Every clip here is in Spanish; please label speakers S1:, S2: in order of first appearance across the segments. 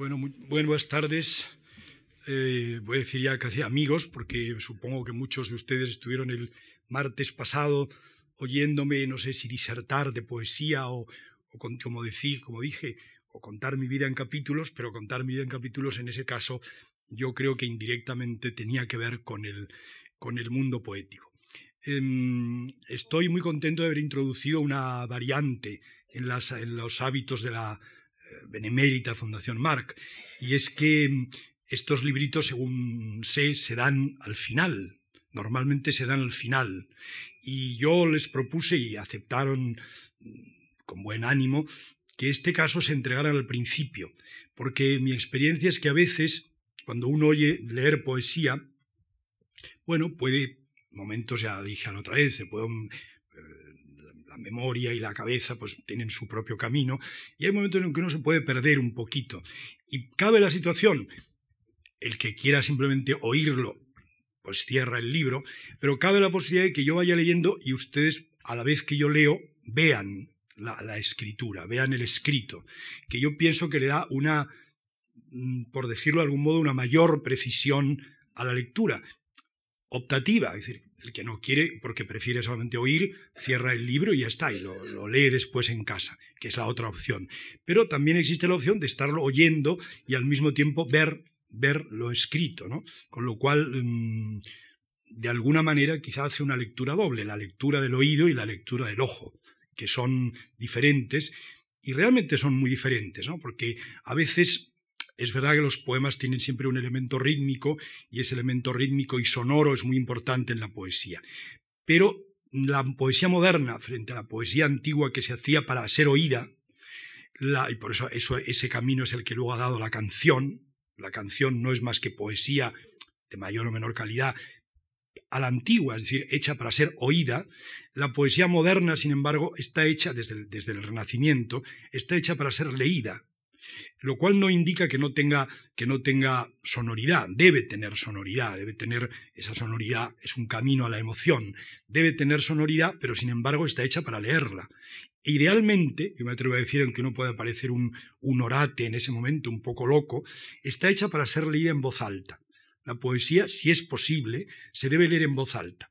S1: Bueno, muy, buenas tardes. Eh, voy a decir ya casi amigos, porque supongo que muchos de ustedes estuvieron el martes pasado oyéndome, no sé si disertar de poesía o, como decir, como dije, o contar mi vida en capítulos, pero contar mi vida en capítulos en ese caso yo creo que indirectamente tenía que ver con el, con el mundo poético. Em, estoy muy contento de haber introducido una variante en, las, en los hábitos de la benemérita Fundación Marc, y es que estos libritos, según sé, se dan al final, normalmente se dan al final. Y yo les propuse y aceptaron con buen ánimo que este caso se entregara al principio, porque mi experiencia es que a veces, cuando uno oye leer poesía, bueno, puede, momentos ya dije la otra vez, se puede memoria y la cabeza pues tienen su propio camino y hay momentos en que uno se puede perder un poquito. Y cabe la situación el que quiera simplemente oírlo pues cierra el libro, pero cabe la posibilidad de que yo vaya leyendo y ustedes, a la vez que yo leo, vean la, escritura, vean el escrito, que yo pienso que le da una, mm, por decirlo de algún modo, una mayor precisión a la lectura, optativa, es decir, el que no quiere, porque prefiere solamente oír, cierra el libro y ya está, y lo, lee después en casa, que es la otra opción. Pero también existe la opción de estarlo oyendo y al mismo tiempo ver ver lo escrito, ¿no? Con lo cual, mm, de alguna manera, quizá hace una lectura doble, la lectura del oído y la lectura del ojo, que son diferentes y realmente son muy diferentes, ¿no? Porque a veces es verdad que los poemas tienen siempre un elemento rítmico y ese elemento rítmico y sonoro es muy importante en la poesía. Pero la poesía moderna, frente a la poesía antigua que se hacía para ser oída, y por eso, ese camino es el que luego ha dado la canción, la canción no es más que poesía de mayor o menor calidad a la antigua, es decir, hecha para ser oída, la poesía moderna, sin embargo, está hecha desde el Renacimiento, está hecha para ser leída, lo cual no indica que no tenga que no tenga sonoridad, debe tener sonoridad, debe tener esa sonoridad, es un camino a la emoción, debe tener sonoridad, pero sin embargo está hecha para leerla. Idealmente, yo me atrevo a decir, aunque uno puede parecer un, un orate en ese momento un poco loco, está hecha para ser leída en voz alta. La poesía, si es posible, se debe leer en voz alta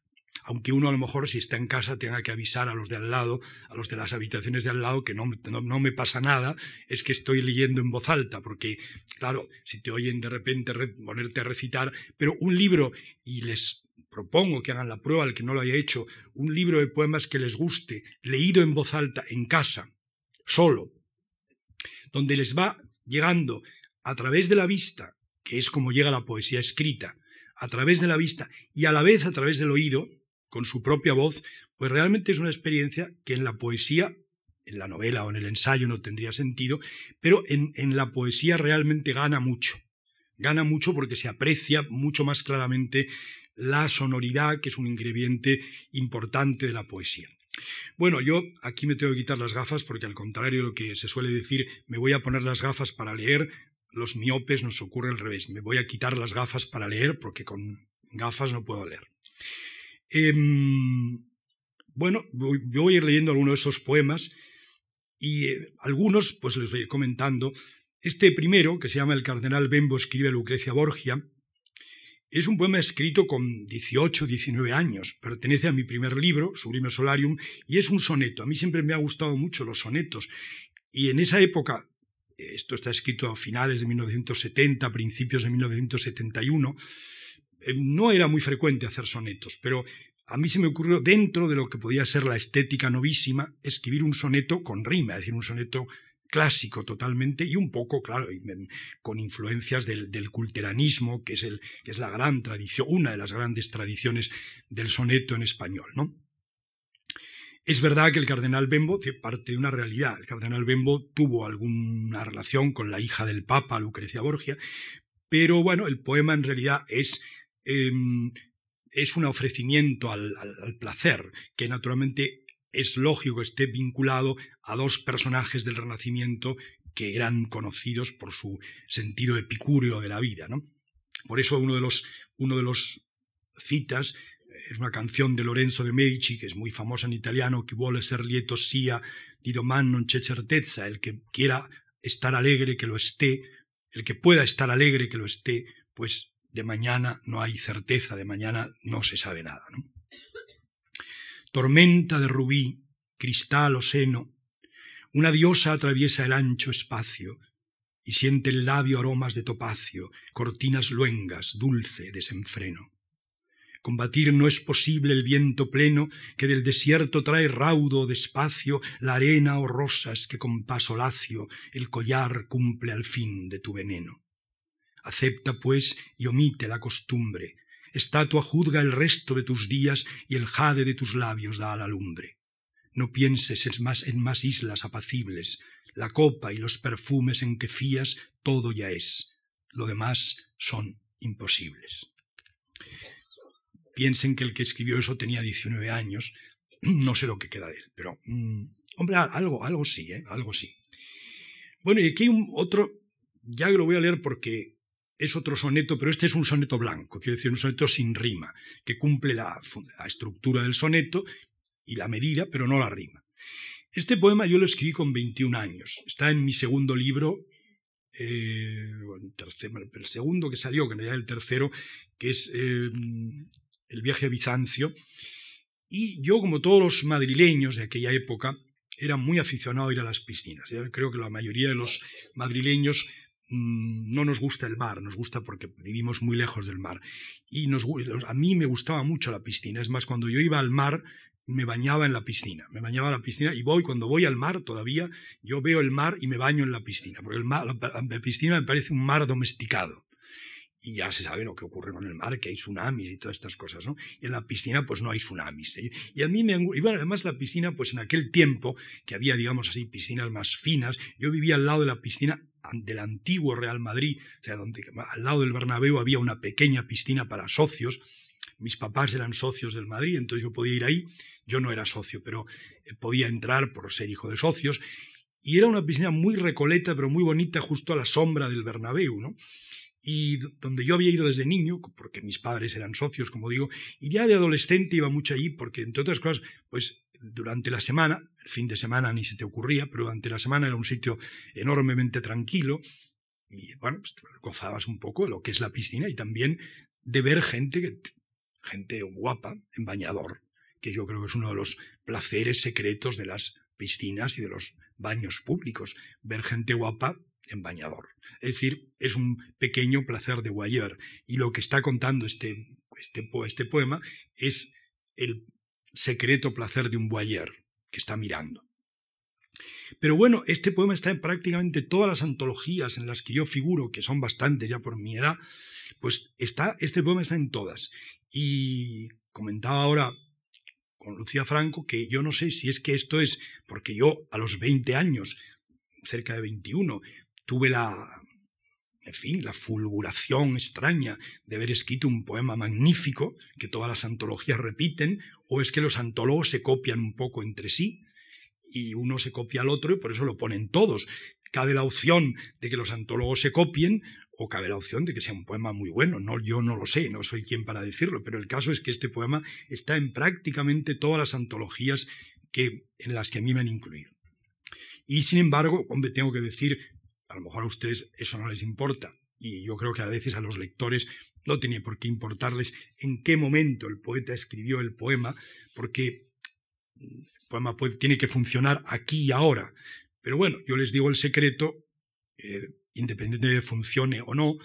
S1: aunque uno a lo mejor si está en casa tenga que avisar a los de al lado, a los de las habitaciones de al lado, que no, no, me pasa nada, es que estoy leyendo en voz alta, porque claro, si te oyen de repente ponerte a recitar, pero un libro, y les propongo que hagan la prueba al que no lo haya hecho, un libro de poemas que les guste, leído en voz alta, en casa, solo, donde les va llegando a través de la vista, que es como llega la poesía escrita, a través de la vista y a la vez a través del oído, con su propia voz, pues realmente es una experiencia que en la poesía, en la novela o en el ensayo no tendría sentido, pero en, en la poesía realmente gana mucho. Gana mucho porque se aprecia mucho más claramente la sonoridad, que es un ingrediente importante de la poesía. Bueno, yo aquí me tengo que quitar las gafas porque al contrario de lo que se suele decir, me voy a poner las gafas para leer, los miopes nos ocurre al revés, me voy a quitar las gafas para leer porque con gafas no puedo leer. Em, bueno, yo voy a ir leyendo algunos de esos poemas y eh, algunos pues les voy a ir comentando. Este primero, que se llama El cardenal Bembo escribe Lucrecia Borgia, es un poema escrito con 18, 19 años, pertenece a mi primer libro, Sublime Solarium, y es un soneto. A mí siempre me ha gustado mucho los sonetos. Y en esa época, esto está escrito a finales de 1970, principios de 1971, eh, no era muy frecuente hacer sonetos, pero a mí se me ocurrió, dentro de lo que podía ser la estética novísima, escribir un soneto con rima, es decir, un soneto clásico totalmente y un poco, claro, con influencias del, culteranismo, que es, el, que es la gran tradición, una de las grandes tradiciones del soneto en español. ¿no? Es verdad que el cardenal Bembo parte de una realidad. El cardenal Bembo tuvo alguna relación con la hija del Papa, Lucrecia Borgia, pero bueno, el poema en realidad es Em, es un ofrecimiento al, placer, que naturalmente es lógico que esté vinculado a dos personajes del Renacimiento que eran conocidos por su sentido epicúreo de la vida. ¿no? Por eso uno de los, uno de los citas es una canción de Lorenzo de Medici, que es muy famosa en italiano, que vuole ser lieto sia, di domani non c'è certezza, el que quiera estar alegre, que lo esté, El que pueda estar alegre que lo esté, pues de mañana no hay certeza, de mañana no se sabe nada. Tormenta de rubí, cristal o seno, una diosa atraviesa el ancho espacio y siente el labio aromas de topacio, cortinas luengas, dulce desenfreno. Combatir no es posible el viento pleno que del desierto trae raudo despacio la arena o rosas que con paso lacio el collar cumple al fin de tu veneno. Acepta, pues, y omite la costumbre. Estatua juzga el resto de tus días y el jade de tus labios da a la lumbre. No pienses en más, en más islas apacibles. La copa y los perfumes en que fías, todo ya es. Lo demás son imposibles piensen que el que escribió eso tenía 19 años, no sé lo que queda de él, pero, mm, hombre, algo, algo sí, ¿eh? algo sí. Bueno, y aquí un otro, ya lo voy a leer porque es otro soneto, pero este es un soneto blanco, quiere decir un soneto sin rima, que cumple la, estructura del soneto y la medida, pero no la rima. Este poema yo lo escribí con 21 años, está en mi segundo libro, eh, el, segundo que salió, que en realidad el tercero, que es eh, el viaje a Bizancio, y yo, como todos los madrileños de aquella época, era muy aficionado a ir a las piscinas. Yo creo que la mayoría de los madrileños no nos gusta el mar, nos gusta porque vivimos muy lejos del mar. Y a mí me gustaba mucho la piscina. Es más, cuando yo iba al mar, me bañaba en la piscina. Me bañaba en la piscina y voy, cuando voy al mar todavía, yo veo el mar y me baño en la piscina. Porque el mar, la piscina me parece un mar domesticado y ya se sabe lo que ocurre con el mar, que hay tsunamis y todas estas cosas, ¿no? Y en la piscina, pues no hay tsunamis. ¿eh? Y a mí me... Y bueno, además la piscina, pues en aquel tiempo, que había, digamos así, piscinas más finas, yo vivía al lado de la piscina del antiguo Real Madrid, o sea, donde al lado del Bernabéu había una pequeña piscina para socios, mis papás eran socios del Madrid, entonces yo podía ir ahí, yo no era socio, pero eh, podía entrar por ser hijo de socios, y era una piscina muy recoleta, pero muy bonita, justo a la sombra del Bernabéu, ¿no? y donde yo había ido desde niño, porque mis padres eran socios, como digo, y ya de adolescente iba mucho allí, porque entre otras cosas, pues durante la semana, el fin de semana ni se te ocurría, pero durante la semana era un sitio enormemente tranquilo, y bueno, pues gozabas un poco de lo que es la piscina y también de ver gente, gente guapa en bañador, que yo creo que es uno de los placeres secretos de las piscinas y de los baños públicos, ver gente guapa en bañador. Es decir, es un pequeño placer de Guayer. Y lo que está contando este, este, este poema es el secreto placer de un Boyer que está mirando. Pero bueno, este poema está en prácticamente todas las antologías en las que yo figuro, que son bastantes ya por mi edad, pues está, este poema está en todas. Y comentaba ahora con Lucía Franco que yo no sé si es que esto es porque yo a los 20 años, cerca de 21, tuve la, en fin, la fulguración extraña de haber escrito un poema magnífico que todas las antologías repiten, o es que los antólogos se copian un poco entre sí y uno se copia al otro y por eso lo ponen todos. Cabe la opción de que los antólogos se copien o cabe la opción de que sea un poema muy bueno. No, yo no lo sé, no soy quien para decirlo, pero el caso es que este poema está en prácticamente todas las antologías que, en las que a mí me han incluido. Y sin embargo, hombre, tengo que decir a lo mejor a ustedes eso no les importa. Y yo creo que a veces a los lectores no tiene por qué importarles en qué momento el poeta escribió el poema, porque el poema tiene que funcionar aquí y ahora. Pero bueno, yo les digo el secreto, eh, independientemente de funcione o no,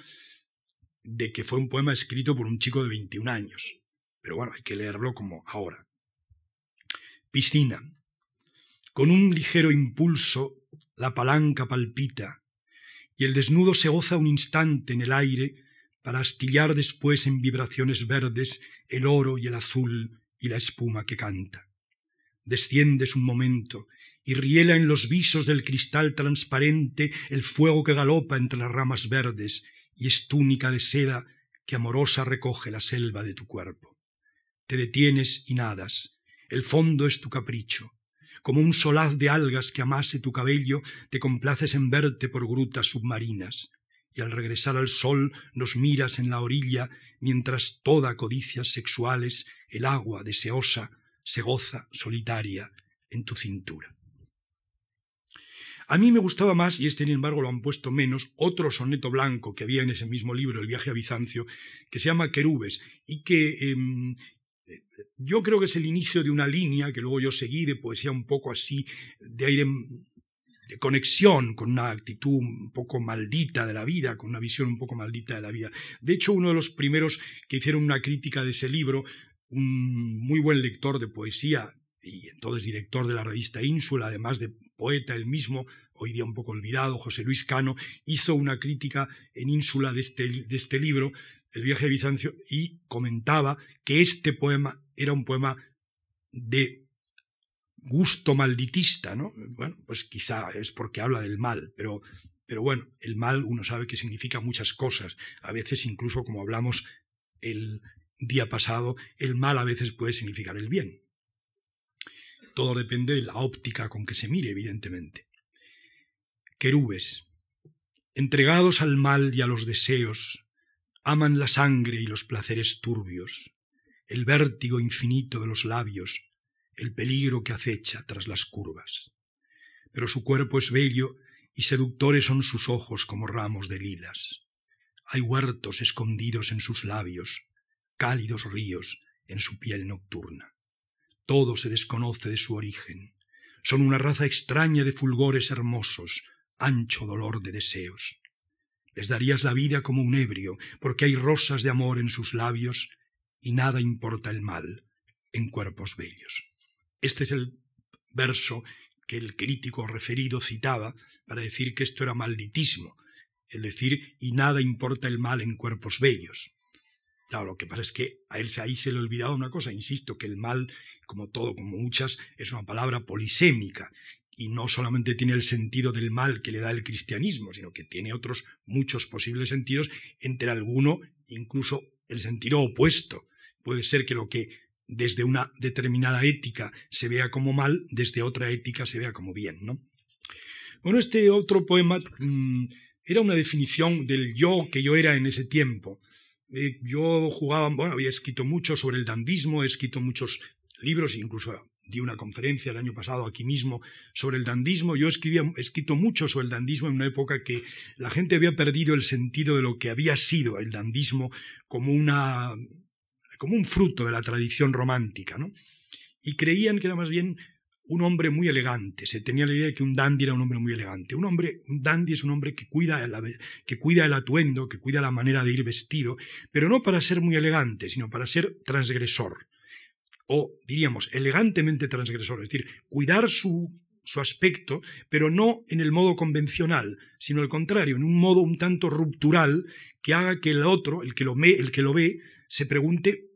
S1: de que fue un poema escrito por un chico de 21 años. Pero bueno, hay que leerlo como ahora. Piscina. Con un ligero impulso, la palanca palpita y el desnudo se goza un instante en el aire para astillar después en vibraciones verdes el oro y el azul y la espuma que canta. Desciendes un momento y riela en los visos del cristal transparente el fuego que galopa entre las ramas verdes y es túnica de seda que amorosa recoge la selva de tu cuerpo. Te detienes y nadas, el fondo es tu capricho, como un solaz de algas que amase tu cabello, te complaces en verte por grutas submarinas, y al regresar al sol nos miras en la orilla, mientras toda codicias sexuales, el agua deseosa, se goza solitaria en tu cintura. A mí me gustaba más, y este sin embargo lo han puesto menos, otro soneto blanco que había en ese mismo libro, El viaje a Bizancio, que se llama Querubes, y que em, yo creo que es el inicio de una línea que luego yo seguí de poesía un poco así, de aire de conexión con una actitud un poco maldita de la vida, con una visión un poco maldita de la vida. De hecho, uno de los primeros que hicieron una crítica de ese libro, un muy buen lector de poesía y entonces director de la revista Ínsula, además de poeta él mismo, hoy día un poco olvidado, José Luis Cano, hizo una crítica en Ínsula de este, de este libro, El viaje de Bizancio, y comentaba que este poema era un poema de gusto malditista, ¿no? Bueno, pues quizá es porque habla del mal, pero, pero bueno, el mal uno sabe que significa muchas cosas. A veces incluso, como hablamos el día pasado, el mal a veces puede significar el bien. Todo depende de la óptica con que se mire, evidentemente. Querubes, entregados al mal y a los deseos, aman la sangre y los placeres turbios, el vértigo infinito de los labios, el peligro que acecha tras las curvas. Pero su cuerpo es bello y seductores son sus ojos como ramos de lilas. Hay huertos escondidos en sus labios, cálidos ríos en su piel nocturna. Todo se desconoce de su origen. Son una raza extraña de fulgores hermosos, ancho dolor de deseos. Les darías la vida como un ebrio, porque hay rosas de amor en sus labios y nada importa el mal en cuerpos bellos. Este es el verso que el crítico referido citaba para decir que esto era malditísimo, es decir, y nada importa el mal en cuerpos bellos. Claro, lo que pasa es que a él ahí se le ha olvidado una cosa, insisto, que el mal, como todo, como muchas, es una palabra polisémica y no solamente tiene el sentido del mal que le da el cristianismo, sino que tiene otros muchos posibles sentidos, entre alguno incluso el sentido opuesto. Puede ser que lo que desde una determinada ética se vea como mal, desde otra ética se vea como bien, ¿no? Bueno, este otro poema mm, era una definición del yo que yo era en ese tiempo. Eh, yo jugaba, bueno, había escrito mucho sobre el dandismo, he escrito muchos libros, incluso di una conferencia el año pasado aquí mismo sobre el dandismo. Yo escribía, he escrito mucho sobre el dandismo en una época que la gente había perdido el sentido de lo que había sido el dandismo como, una, como un fruto de la tradición romántica, ¿no? Y creían que era más bien un hombre muy elegante. Se tenía la idea de que un dandy era un hombre muy elegante. Un hombre, un dandy es un hombre que cuida, el, que cuida el atuendo, que cuida la manera de ir vestido, pero no para ser muy elegante, sino para ser transgresor. O diríamos, elegantemente transgresor, es decir, cuidar su, su aspecto, pero no en el modo convencional, sino al contrario, en un modo un tanto ruptural que haga que el otro, el que lo, el que lo ve, se pregunte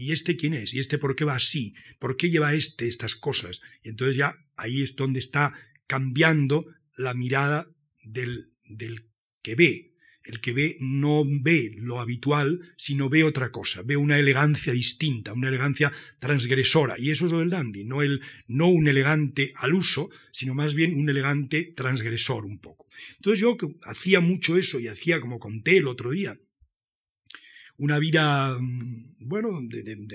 S1: ¿Y este quién es? ¿Y este por qué va así? ¿Por qué lleva este estas cosas? Y entonces ya ahí es donde está cambiando la mirada del, del que ve. El que ve no ve lo habitual, sino ve otra cosa, ve una elegancia distinta, una elegancia transgresora. Y eso es lo del dandy, no, el, no un elegante al uso, sino más bien un elegante transgresor un poco. Entonces yo hacía mucho eso y hacía como conté el otro día, una vida, mm, bueno,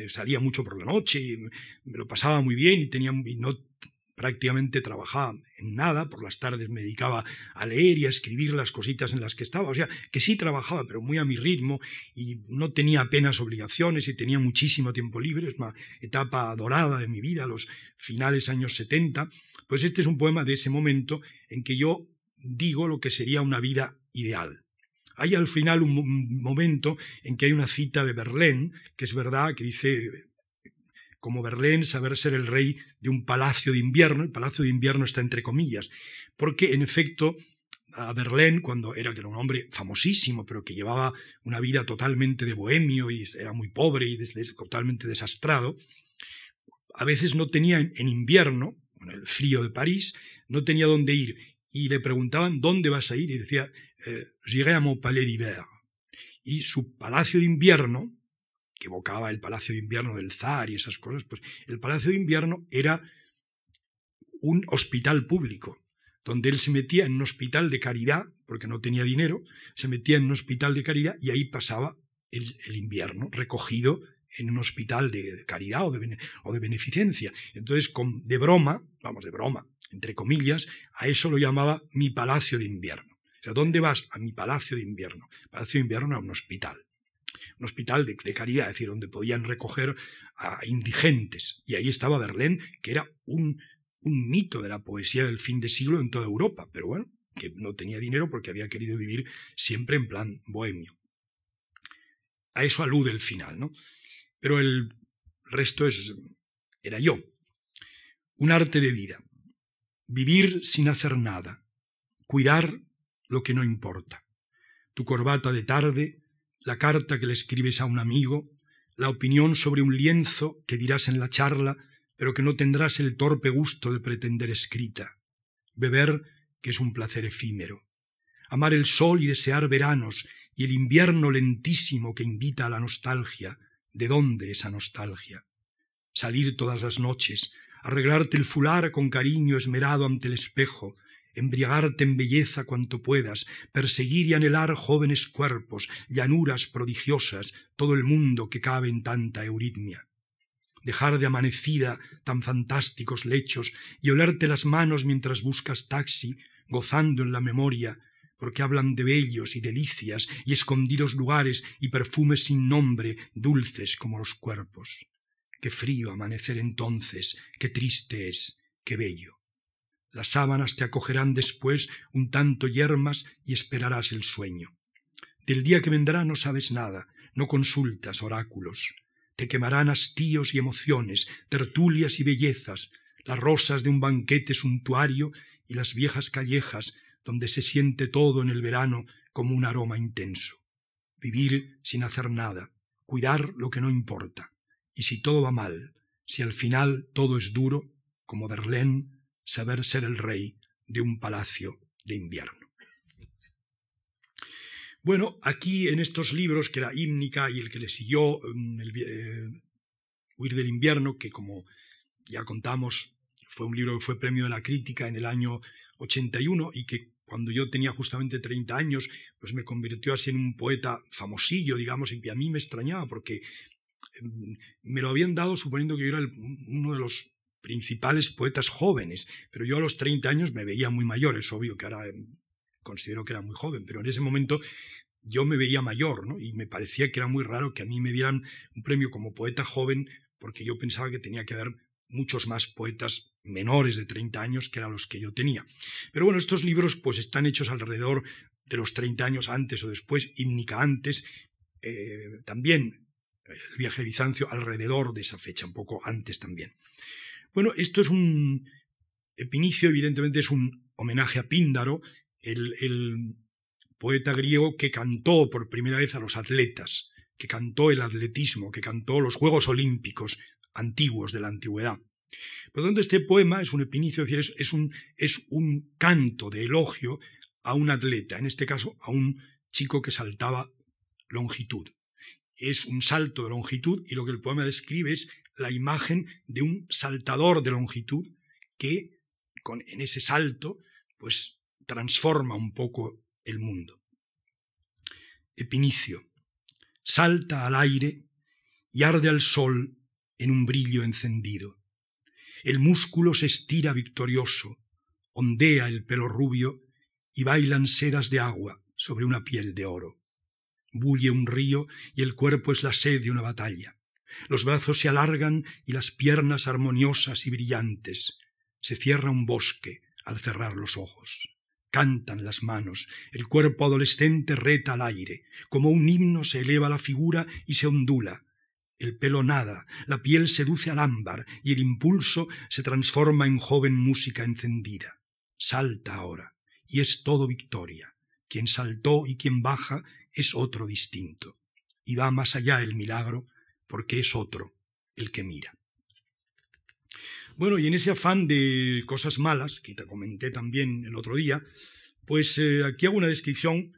S1: salía mucho por la noche, y me lo pasaba muy bien y, tenía, no prácticamente trabajaba en nada, por las tardes me dedicaba a leer y a escribir las cositas en las que estaba, o sea, que sí trabajaba, pero muy a mi ritmo y no tenía apenas obligaciones y tenía muchísimo tiempo libre, es una etapa dorada de mi vida, los finales años 70, pues este es un poema de ese momento en que yo digo lo que sería una vida ideal. Hay al final un momento en que hay una cita de Berlín, que es verdad, que dice, como Berlín, saber ser el rey de un palacio de invierno, el palacio de invierno está entre comillas, porque en efecto a Berlín, cuando era, que un hombre famosísimo, pero que llevaba una vida totalmente de bohemio y era muy pobre y totalmente desastrado, a veces no tenía en invierno, en el frío de París, no tenía dónde ir. Y le preguntaban, ¿dónde vas a ir? Y decía, eh, J'irai à mon palais d'hiver. Y su palacio de invierno, que evocaba el palacio de invierno del zar y esas cosas, pues el palacio de invierno era un hospital público, donde él se metía en un hospital de caridad, porque no tenía dinero, se metía en un hospital de caridad y ahí pasaba el, invierno, recogido en un hospital de caridad o de, beneficencia. Entonces, de broma, vamos, de broma, entre comillas, a eso lo llamaba mi palacio de invierno. O sea, ¿dónde vas? A mi palacio de invierno. Palacio de invierno era un hospital. Un hospital de, caridad, es decir, donde podían recoger a indigentes. Y ahí estaba Verlaine, que era un, un mito de la poesía del fin de siglo en toda Europa. Pero bueno, que no tenía dinero porque había querido vivir siempre en plan bohemio. A eso alude el final, ¿no? Pero el resto es, era yo. Un arte de vida. Vivir sin hacer nada. Cuidar lo que no importa. Tu corbata de tarde, la carta que le escribes a un amigo, la opinión sobre un lienzo que dirás en la charla, pero que no tendrás el torpe gusto de pretender escrita. Beber que es un placer efímero. Amar el sol y desear veranos y el invierno lentísimo que invita a la nostalgia. ¿De dónde esa nostalgia? Salir todas las noches, arreglarte el fular con cariño esmerado ante el espejo, embriagarte en belleza cuanto puedas, perseguir y anhelar jóvenes cuerpos, llanuras prodigiosas, todo el mundo que cabe en tanta euritmia dejar de amanecida tan fantásticos lechos y olerte las manos mientras buscas taxi, gozando en la memoria, porque hablan de bellos y delicias y escondidos lugares y perfumes sin nombre, dulces como los cuerpos. Qué frío amanecer entonces, qué triste es, qué bello. Las sábanas te acogerán después un tanto yermas y esperarás el sueño. Del día que vendrá no sabes nada, no consultas oráculos. Te quemarán hastíos y emociones, tertulias y bellezas, las rosas de un banquete suntuario y las viejas callejas donde se siente todo en el verano como un aroma intenso. Vivir sin hacer nada, cuidar lo que no importa. Y si todo va mal, si al final todo es duro, como Verlaine, saber ser el rey de un palacio de invierno. Bueno, aquí en estos libros, que era Hímnica y el que le siguió, mm, el, eh, Huir del invierno, que como ya contamos fue un libro que fue premio de la crítica en el año 81 y que cuando yo tenía justamente 30 años, pues me convirtió así en un poeta famosillo, digamos, y que a mí me extrañaba porque em, me lo habían dado suponiendo que yo era uno de los principales poetas jóvenes, pero yo a los 30 años me veía muy mayor, es obvio que ahora em, considero que era muy joven, pero en ese momento yo me veía mayor, ¿no? Y me parecía que era muy raro que a mí me dieran un premio como poeta joven, porque yo pensaba que tenía que haber muchos más poetas menores de 30 años que eran los que yo tenía. Pero bueno, estos libros pues están hechos alrededor de los 30 años antes o después, Hímnica antes, eh, también el viaje de Bizancio alrededor de esa fecha, un poco antes también. Bueno, esto es un epinicio, evidentemente es un homenaje a Píndaro, el, poeta griego que cantó por primera vez a los atletas, que cantó el atletismo, que cantó los Juegos Olímpicos antiguos de la antigüedad. Por lo tanto, este poema es un epinicio, es decir, es, un, es un canto de elogio a un atleta, en este caso a un chico que saltaba longitud. Es un salto de longitud y lo que el poema describe es la imagen de un saltador de longitud que con, en ese salto pues transforma un poco el mundo. Epinicio. Salta al aire y arde al sol en un brillo encendido. El músculo se estira victorioso, ondea el pelo rubio y bailan sedas de agua sobre una piel de oro. Bulle un río y el cuerpo es la sed de una batalla. Los brazos se alargan y las piernas armoniosas y brillantes. Se cierra un bosque al cerrar los ojos. Cantan las manos, el cuerpo adolescente reta al aire, como un himno se eleva la figura y se ondula, el pelo nada, la piel seduce al ámbar y el impulso se transforma en joven música encendida. Salta ahora, y es todo victoria. Quien saltó y quien baja es otro distinto. Y va más allá el milagro, porque es otro el que mira. Bueno, y en ese afán de cosas malas, que te comenté también el otro día, pues eh, aquí hago una descripción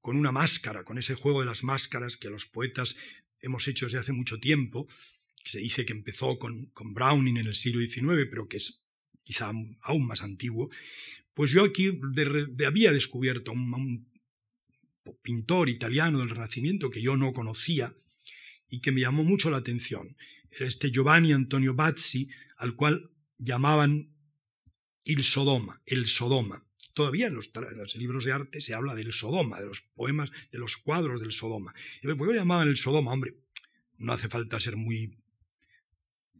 S1: con una máscara, con ese juego de las máscaras que los poetas hemos hecho desde hace mucho tiempo, que se dice que empezó con, Browning en el siglo XIX, pero que es quizá aún más antiguo, pues yo aquí había descubierto un, un pintor italiano del Renacimiento que yo no conocía, y que me llamó mucho la atención. Era este Giovanni Antonio Bazzi, al cual llamaban il Sodoma, el Sodoma. Todavía en los, libros de arte se habla del Sodoma, de los poemas, de los cuadros del Sodoma. ¿Por qué lo llamaban el Sodoma? Hombre, no hace falta ser muy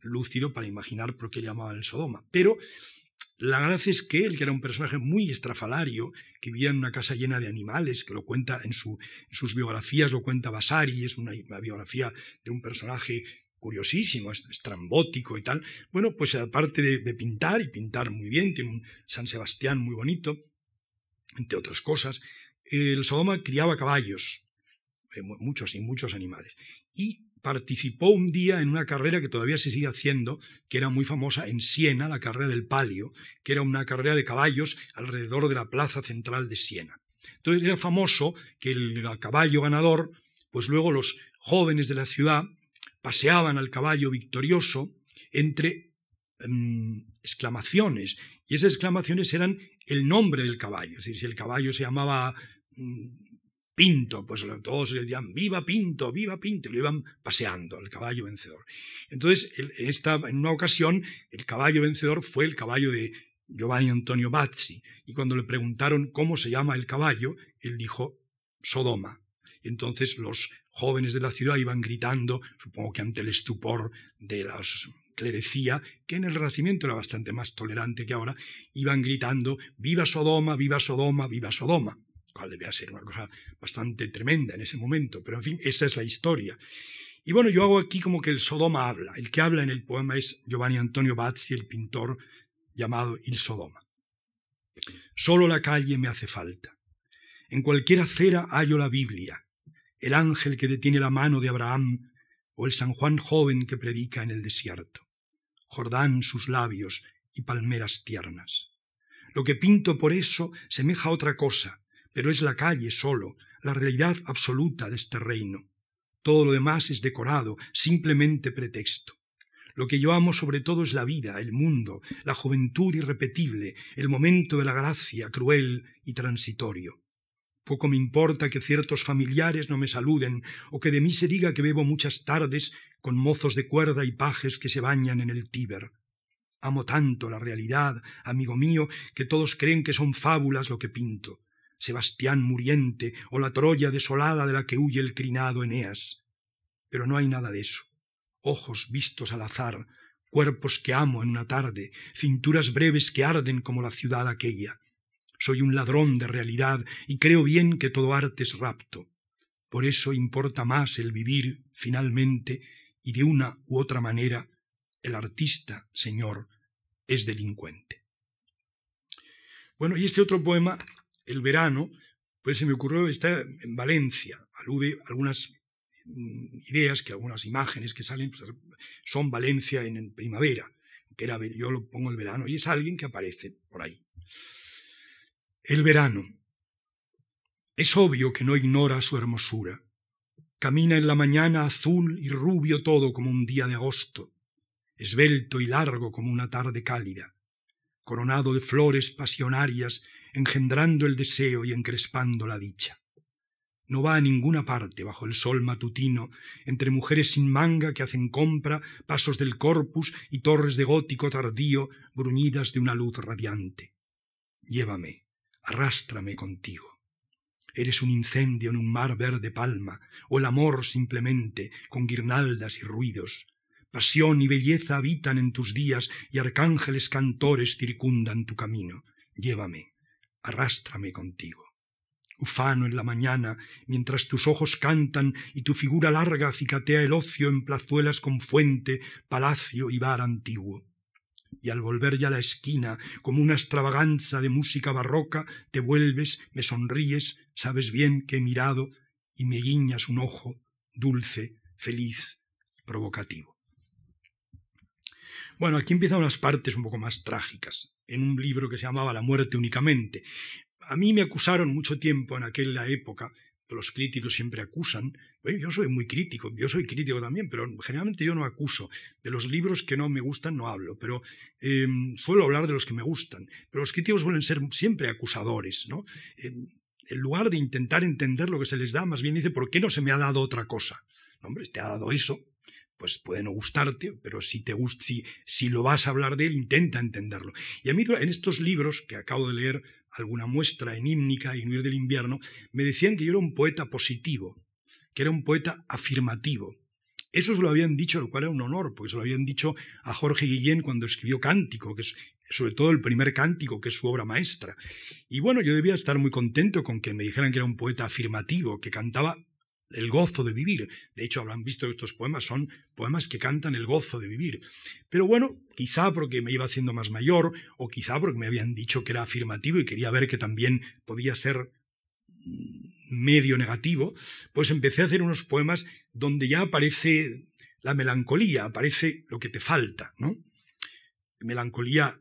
S1: lúcido para imaginar por qué llamaban el Sodoma. Pero la gracia es que él, que era un personaje muy estrafalario, que vivía en una casa llena de animales, que lo cuenta en, sus biografías, lo cuenta Vasari, es una, biografía de un personaje curiosísimo, estrambótico y tal. Bueno, pues aparte de, pintar, y pintar muy bien, tiene un San Sebastián muy bonito, entre otras cosas, el Sodoma criaba caballos, eh, muchos y muchos animales. Y participó un día en una carrera que todavía se sigue haciendo, que era muy famosa en Siena, la carrera del palio, que era una carrera de caballos alrededor de la plaza central de Siena. Entonces era famoso que el caballo ganador, pues luego los jóvenes de la ciudad paseaban al caballo victorioso entre em, exclamaciones, y esas exclamaciones eran el nombre del caballo, es decir, si el caballo se llamaba mm, Pinto, pues todos decían, viva Pinto, viva Pinto, y lo iban paseando, el caballo vencedor. Entonces, en, esta, en una ocasión, el caballo vencedor fue el caballo de Giovanni Antonio Bazzi, y cuando le preguntaron cómo se llama el caballo, él dijo Sodoma. Entonces los jóvenes de la ciudad iban gritando, supongo que ante el estupor de la clerecía, que en el Renacimiento era bastante más tolerante que ahora, iban gritando, viva Sodoma, viva Sodoma, viva Sodoma cual debía ser una cosa bastante tremenda en ese momento, pero en fin, esa es la historia. Y bueno, yo hago aquí como que el Sodoma habla. El que habla en el poema es Giovanni Antonio Bazzi, el pintor llamado Il Sodoma. Solo la calle me hace falta. En cualquier acera hallo la Biblia, el ángel que detiene la mano de Abraham o el San Juan joven que predica en el desierto. Jordán sus labios y palmeras tiernas. Lo que pinto por eso semeja a otra cosa, pero es la calle solo, la realidad absoluta de este reino. Todo lo demás es decorado, simplemente pretexto. Lo que yo amo sobre todo es la vida, el mundo, la juventud irrepetible, el momento de la gracia cruel y transitorio. Poco me importa que ciertos familiares no me saluden o que de mí se diga que bebo muchas tardes con mozos de cuerda y pajes que se bañan en el Tíber. Amo tanto la realidad, amigo mío, que todos creen que son fábulas lo que pinto. Sebastián muriente o la Troya desolada de la que huye el crinado Eneas. Pero no hay nada de eso. Ojos vistos al azar, cuerpos que amo en una tarde, cinturas breves que arden como la ciudad aquella. Soy un ladrón de realidad y creo bien que todo arte es rapto. Por eso importa más el vivir, finalmente, y de una u otra manera, el artista, señor, es delincuente. Bueno, y este otro poema el verano, pues se me ocurrió, está en Valencia, alude algunas mm, ideas, que algunas imágenes que salen pues, son Valencia en, primavera, que era, yo lo pongo el verano, y es alguien que aparece por ahí. El verano. Es obvio que no ignora su hermosura. Camina en la mañana azul y rubio todo como un día de agosto, esbelto y largo como una tarde cálida, coronado de flores pasionarias engendrando el deseo y encrespando la dicha. No va a ninguna parte bajo el sol matutino, entre mujeres sin manga que hacen compra, pasos del corpus y torres de gótico tardío bruñidas de una luz radiante. Llévame, arrástrame contigo. Eres un incendio en un mar verde palma, o el amor simplemente, con guirnaldas y ruidos. Pasión y belleza habitan en tus días y arcángeles cantores circundan tu camino. Llévame, arrástrame contigo. Ufano en la mañana, mientras tus ojos cantan y tu figura larga acicatea el ocio en plazuelas con fuente, palacio y bar antiguo. Y al volver ya la esquina, como una extravaganza de música barroca, te vuelves, me sonríes, sabes bien que he mirado, y me guiñas un ojo, dulce, feliz, provocativo. Bueno, aquí empiezan unas partes un poco más trágicas en un libro que se llamaba La muerte únicamente. A mí me acusaron mucho tiempo en aquella época, los críticos siempre acusan, bueno, yo soy muy crítico, yo soy crítico también, pero generalmente yo no acuso. De los libros que no me gustan no hablo, pero em, suelo hablar de los que me gustan. Pero los críticos suelen ser siempre acusadores, ¿no? En lugar de intentar entender lo que se les da, más bien dice, ¿por qué no se me ha dado otra cosa? hombre, te ha dado eso, pues puede no gustarte, pero si te gusta, si, si lo vas a hablar de él, intenta entenderlo. Y a mí en estos libros que acabo de leer, alguna muestra en Hímnica y Huir del invierno, me decían que yo era un poeta positivo, que era un poeta afirmativo. Eso se lo habían dicho, lo cual era un honor, porque se lo habían dicho a Jorge Guillén cuando escribió Cántico, que es sobre todo el primer cántico, que es su obra maestra. Y bueno, yo debía estar muy contento con que me dijeran que era un poeta afirmativo, que cantaba el gozo de vivir. De hecho, habrán visto que estos poemas son poemas que cantan el gozo de vivir. Pero bueno, quizá porque me iba haciendo más mayor, o quizá porque me habían dicho que era afirmativo y quería ver que también podía ser medio negativo, pues empecé a hacer unos poemas donde ya aparece la melancolía, aparece lo que te falta, ¿no? Melancolía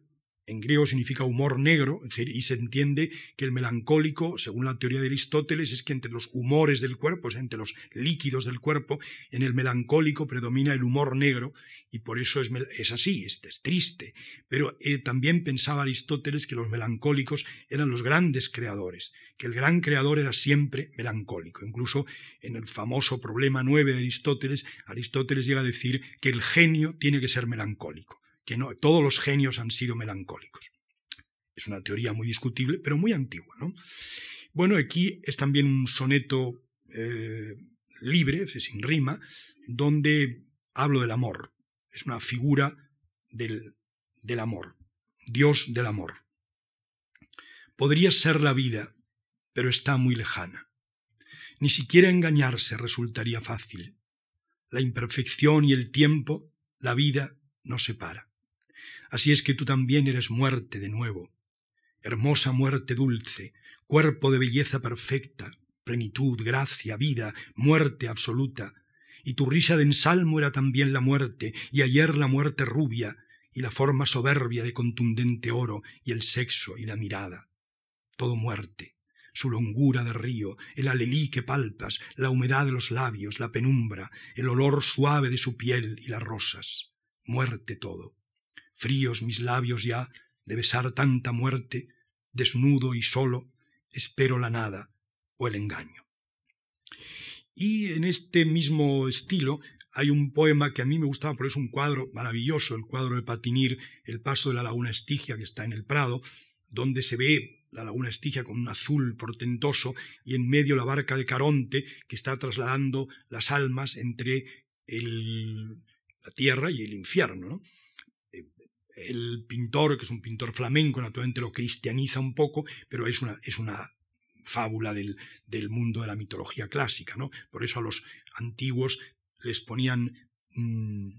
S1: en griego significa humor negro, y se entiende que el melancólico, según la teoría de Aristóteles, es que entre los humores del cuerpo, es entre los líquidos del cuerpo, en el melancólico predomina el humor negro, y por eso es, así, es, es, triste. Pero eh, también pensaba Aristóteles que los melancólicos eran los grandes creadores, que el gran creador era siempre melancólico. Incluso en el famoso problema 9 de Aristóteles, Aristóteles llega a decir que el genio tiene que ser melancólico que no, todos los genios han sido melancólicos. Es una teoría muy discutible, pero muy antigua. ¿no? Bueno, aquí es también un soneto eh, libre, sin rima, donde hablo del amor. Es una figura del, del amor, Dios del amor. Podría ser la vida, pero está muy lejana. Ni siquiera engañarse resultaría fácil. La imperfección y el tiempo, la vida, no separa. Así es que tú también eres muerte de nuevo, hermosa muerte dulce, cuerpo de belleza perfecta, plenitud, gracia, vida, muerte absoluta, y tu risa de ensalmo era también la muerte, y ayer la muerte rubia, y la forma soberbia de contundente oro, y el sexo y la mirada. Todo muerte, su longura de río, el alelí que palpas, la humedad de los labios, la penumbra, el olor suave de su piel y las rosas. Muerte todo fríos mis labios ya de besar tanta muerte, desnudo y solo, espero la nada o el engaño. Y en este mismo estilo hay un poema que a mí me gustaba, porque es un cuadro maravilloso, el cuadro de Patinir, El paso de la laguna Estigia, que está en el Prado, donde se ve la laguna Estigia con un azul portentoso y en medio la barca de Caronte, que está trasladando las almas entre la tierra y el infierno. ¿no? El pintor, que es un pintor flamenco, naturalmente lo cristianiza un poco, pero es una, es una fábula del, del, mundo de la mitología clásica. ¿no? Por eso a los antiguos les ponían, mmm,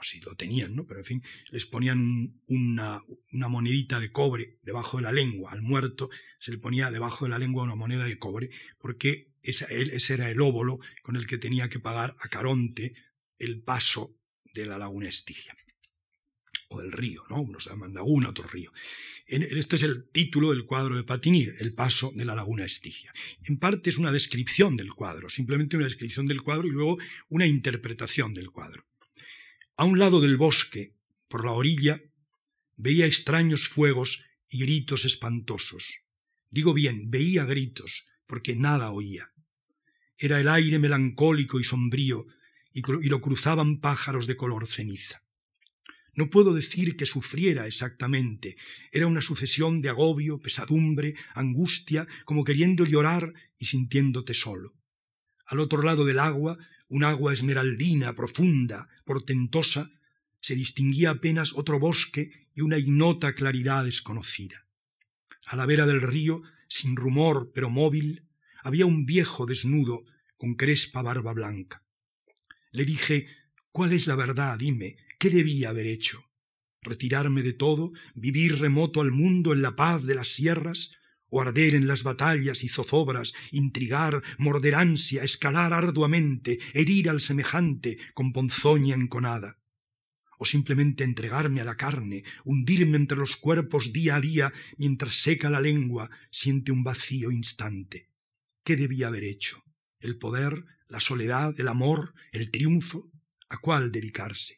S1: si lo tenían, ¿no? pero en fin, les ponían una, una, monedita de cobre debajo de la lengua. Al muerto se le ponía debajo de la lengua una moneda de cobre, porque ese, ese era el óvulo con el que tenía que pagar a Caronte el paso de la laguna Estigia o del río, ¿no? Uno se llama laguna, otro río. Este es el título del cuadro de Patinir, El paso de la laguna Estigia. En parte es una descripción del cuadro, simplemente una descripción del cuadro y luego una interpretación del cuadro. A un lado del bosque, por la orilla, veía extraños fuegos y gritos espantosos. Digo bien, veía gritos, porque nada oía. Era el aire melancólico y sombrío, y lo cruzaban pájaros de color ceniza. No puedo decir que sufriera exactamente. Era una sucesión de agobio, pesadumbre, angustia, como queriendo llorar y sintiéndote solo. Al otro lado del agua, un agua esmeraldina, profunda, portentosa, se distinguía apenas otro bosque y una ignota claridad desconocida. A la vera del río, sin rumor pero móvil, había un viejo desnudo con crespa barba blanca. Le dije, ¿cuál es la verdad? Dime, ¿Qué debía haber hecho? ¿Retirarme de todo? ¿Vivir remoto al mundo en la paz de las sierras? ¿O arder en las batallas y zozobras, intrigar, morder ansia, escalar arduamente, herir al semejante con ponzoña enconada? ¿O simplemente entregarme a la carne, hundirme entre los cuerpos día a día mientras seca la lengua, siente un vacío instante? ¿Qué debía haber hecho? ¿El poder, la soledad, el amor, el triunfo? ¿A cuál dedicarse?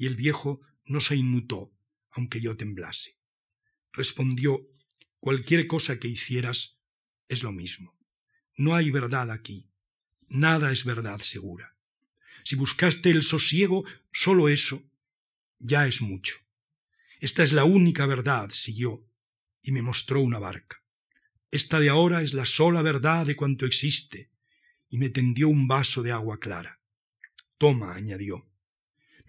S1: Y el viejo no se inmutó, aunque yo temblase. Respondió, cualquier cosa que hicieras es lo mismo. No hay verdad aquí, nada es verdad segura. Si buscaste el sosiego, solo eso ya es mucho. Esta es la única verdad, siguió, y me mostró una barca. Esta de ahora es la sola verdad de cuanto existe, y me tendió un vaso de agua clara. Toma, añadió.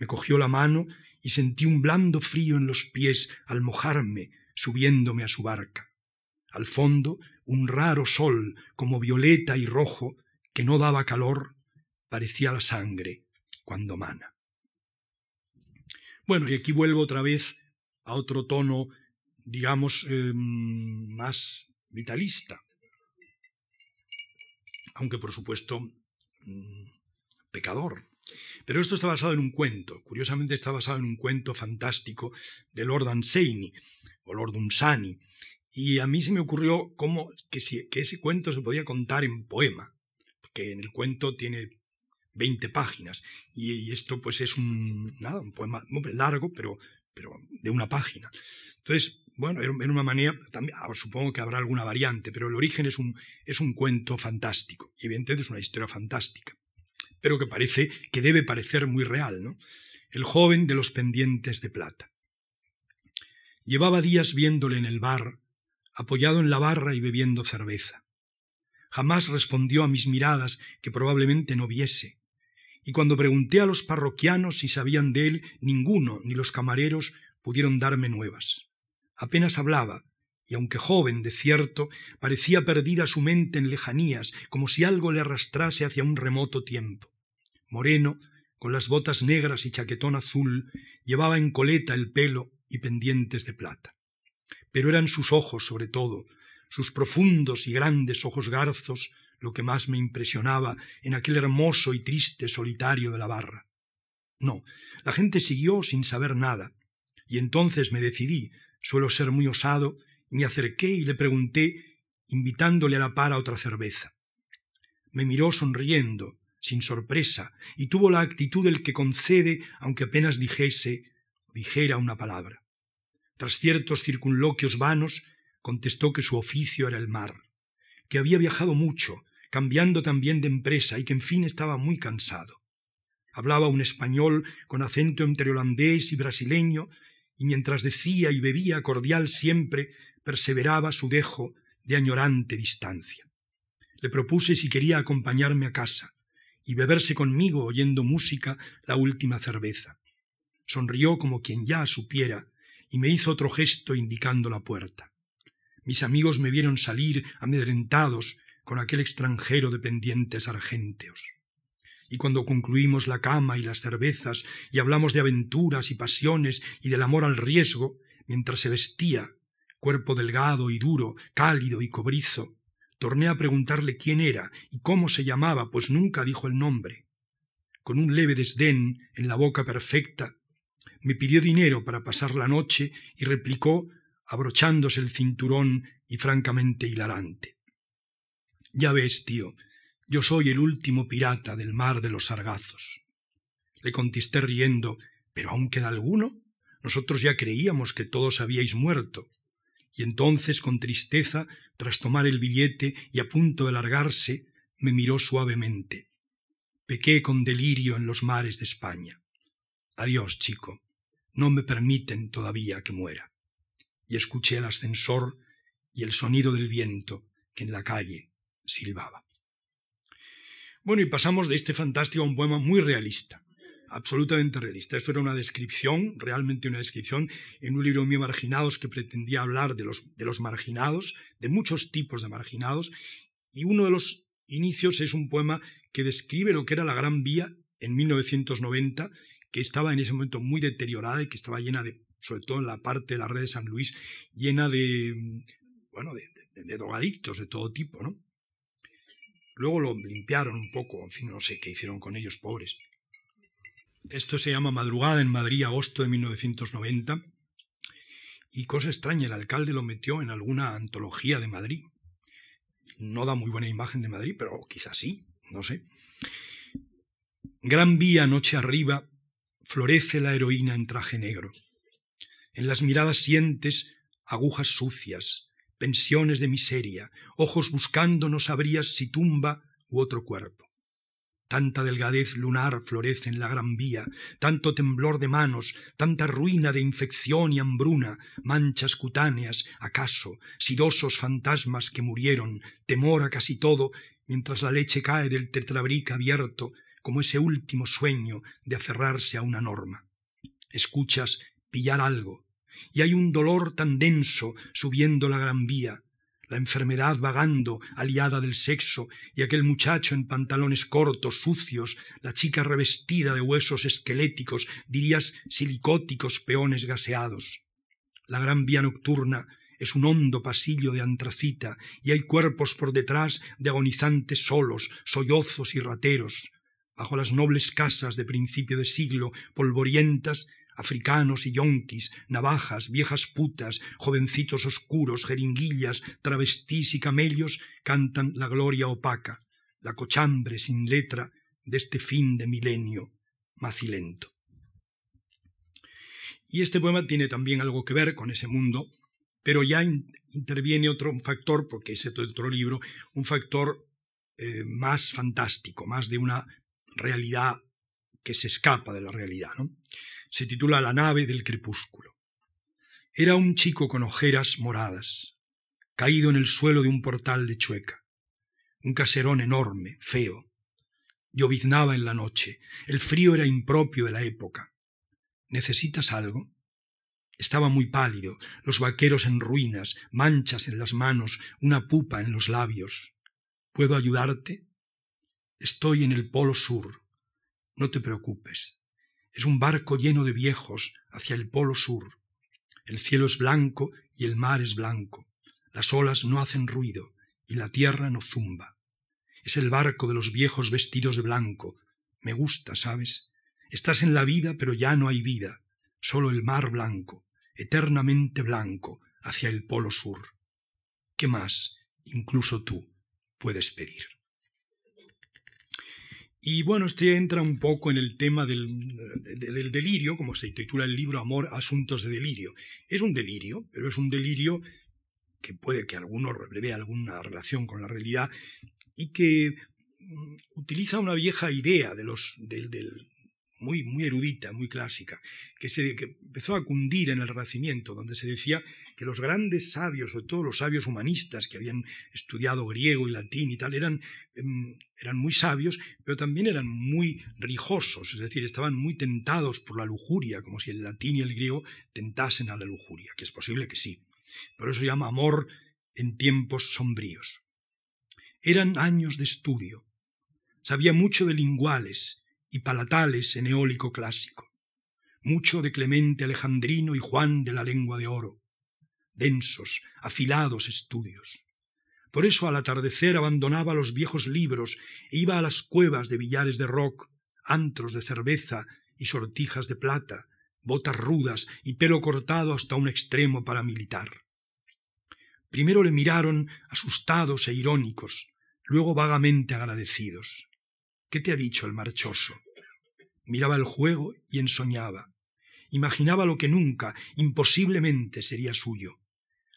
S1: Me cogió la mano y sentí un blando frío en los pies al mojarme subiéndome a su barca. Al fondo, un raro sol, como violeta y rojo, que no daba calor, parecía la sangre cuando mana. Bueno, y aquí vuelvo otra vez a otro tono, digamos, em, más vitalista. Aunque, por supuesto, mm, pecador. Pero esto está basado en un cuento. Curiosamente está basado en un cuento fantástico de Lord Anseini, o Lord Unsani. Y a mí se me ocurrió cómo que, que ese cuento se podía contar en poema, porque en el cuento tiene 20 páginas. Y, esto pues es un, nada, un poema largo, pero, pero de una página. Entonces, bueno, era una manera, también, ah, supongo que habrá alguna variante, pero el origen es un, es un cuento fantástico. Y evidentemente es una historia fantástica, pero que parece, que debe parecer muy real, ¿no? El joven de los pendientes de plata. Llevaba días viéndole en el bar, apoyado en la barra y bebiendo cerveza. Jamás respondió a mis miradas que probablemente no viese, y cuando pregunté a los parroquianos si sabían de él, ninguno, ni los camareros, pudieron darme nuevas. Apenas hablaba, y aunque joven, de cierto, parecía perdida su mente en lejanías, como si algo le arrastrase hacia un remoto tiempo. Moreno, con las botas negras y chaquetón azul, llevaba en coleta el pelo y pendientes de plata. Pero eran sus ojos, sobre todo, sus profundos y grandes ojos garzos, lo que más me impresionaba en aquel hermoso y triste solitario de la barra. No, la gente siguió sin saber nada, y entonces me decidí, suelo ser muy osado, me acerqué y le pregunté, invitándole a la par a otra cerveza. Me miró sonriendo, sin sorpresa, y tuvo la actitud del que concede, aunque apenas dijese dijera una palabra. Tras ciertos circunloquios vanos, contestó que su oficio era el mar, que había viajado mucho, cambiando también de empresa y que en fin estaba muy cansado. Hablaba un español con acento entre holandés y brasileño, y mientras decía y bebía cordial siempre, perseveraba su dejo de añorante distancia. Le propuse si quería acompañarme a casa y beberse conmigo oyendo música la última cerveza. Sonrió como quien ya supiera y me hizo otro gesto indicando la puerta. Mis amigos me vieron salir amedrentados con aquel extranjero de pendientes argénteos. Y cuando concluimos la cama y las cervezas y hablamos de aventuras y pasiones y del amor al riesgo, mientras se vestía, cuerpo delgado y duro, cálido y cobrizo, torné a preguntarle quién era y cómo se llamaba, pues nunca dijo el nombre. Con un leve desdén en la boca perfecta, me pidió dinero para pasar la noche y replicó, abrochándose el cinturón y francamente hilarante. Ya ves, tío, yo soy el último pirata del mar de los sargazos. Le contesté riendo, pero aún queda alguno. Nosotros ya creíamos que todos habíais muerto. Y entonces, con tristeza, tras tomar el billete y a punto de largarse, me miró suavemente. Pequé con delirio en los mares de España. Adiós, chico. No me permiten todavía que muera. Y escuché el ascensor y el sonido del viento que en la calle silbaba. Bueno, y pasamos de este fantástico a un poema muy realista, absolutamente realista. Esto era una descripción, realmente una descripción, en un libro mío Marginados que pretendía hablar de los, de los marginados, de muchos tipos de marginados, y uno de los inicios es un poema que describe lo que era la Gran Vía en 1990, que estaba en ese momento muy deteriorada y que estaba llena de, sobre todo en la parte de la red de San Luis, llena de, bueno, de, de drogadictos de todo tipo, ¿no? Luego lo limpiaron un poco, en fin, no sé qué hicieron con ellos, pobres. Esto se llama Madrugada en Madrid, agosto de 1990. Y cosa extraña, el alcalde lo metió en alguna antología de Madrid. No da muy buena imagen de Madrid, pero quizás sí, no sé. Gran vía noche arriba, florece la heroína en traje negro. En las miradas sientes agujas sucias, pensiones de miseria, ojos buscando no sabrías si tumba u otro cuerpo. Tanta delgadez lunar florece en la gran vía, tanto temblor de manos, tanta ruina de infección y hambruna, manchas cutáneas, acaso, sidosos fantasmas que murieron, temor a casi todo, mientras la leche cae del tetrabric abierto, como ese último sueño de aferrarse a una norma. Escuchas pillar algo, y hay un dolor tan denso subiendo la gran vía, la enfermedad vagando, aliada del sexo, y aquel muchacho en pantalones cortos, sucios, la chica revestida de huesos esqueléticos, dirías silicóticos peones gaseados. La gran vía nocturna es un hondo pasillo de antracita, y hay cuerpos por detrás de agonizantes solos, sollozos y rateros. Bajo las nobles casas de principio de siglo, polvorientas, africanos y yonquis, navajas, viejas putas, jovencitos oscuros, jeringuillas, travestís y camellos cantan la gloria opaca, la cochambre sin letra de este fin de milenio macilento. Y este poema tiene también algo que ver con ese mundo, pero ya interviene otro factor, porque es otro libro, un factor eh, más fantástico, más de una realidad que se escapa de la realidad. ¿no? se titula La nave del crepúsculo. Era un chico con ojeras moradas, caído en el suelo de un portal de Chueca. Un caserón enorme, feo. Lloviznaba en la noche. El frío era impropio de la época. ¿Necesitas algo? Estaba muy pálido, los vaqueros en ruinas, manchas en las manos, una pupa en los labios. ¿Puedo ayudarte? Estoy en el Polo Sur. No te preocupes. Es un barco lleno de viejos hacia el polo sur. El cielo es blanco y el mar es blanco. Las olas no hacen ruido y la tierra no zumba. Es el barco de los viejos vestidos de blanco. Me gusta, ¿sabes? Estás en la vida, pero ya no hay vida. Solo el mar blanco, eternamente blanco, hacia el polo sur. ¿Qué más, incluso tú, puedes pedir? Y bueno, este entra un poco en el tema del, delirio, como se titula el libro Amor, Asuntos de Delirio. Es un delirio, pero es un delirio que puede que alguno vea alguna relación con la realidad y que mm, utiliza una vieja idea de los, del, muy, muy erudita, muy clásica, que, se, que empezó a cundir en el Renacimiento, donde se decía que los grandes sabios, sobre todo los sabios humanistas que habían estudiado griego y latín y tal, eran, em, eran muy sabios, pero también eran muy rijosos, es decir, estaban muy tentados por la lujuria, como si el latín y el griego tentasen a la lujuria, que es posible que sí. Por eso llama amor en tiempos sombríos. Eran años de estudio. Sabía mucho de linguales, y palatales en eólico clásico, mucho de Clemente Alejandrino y Juan de la lengua de oro, densos, afilados estudios. Por eso al atardecer abandonaba los viejos libros e iba a las cuevas de billares de rock, antros de cerveza y sortijas de plata, botas rudas y pelo cortado hasta un extremo paramilitar. Primero le miraron asustados e irónicos, luego vagamente agradecidos. ¿Qué te ha dicho el marchoso? Miraba el juego y ensoñaba. Imaginaba lo que nunca, imposiblemente, sería suyo.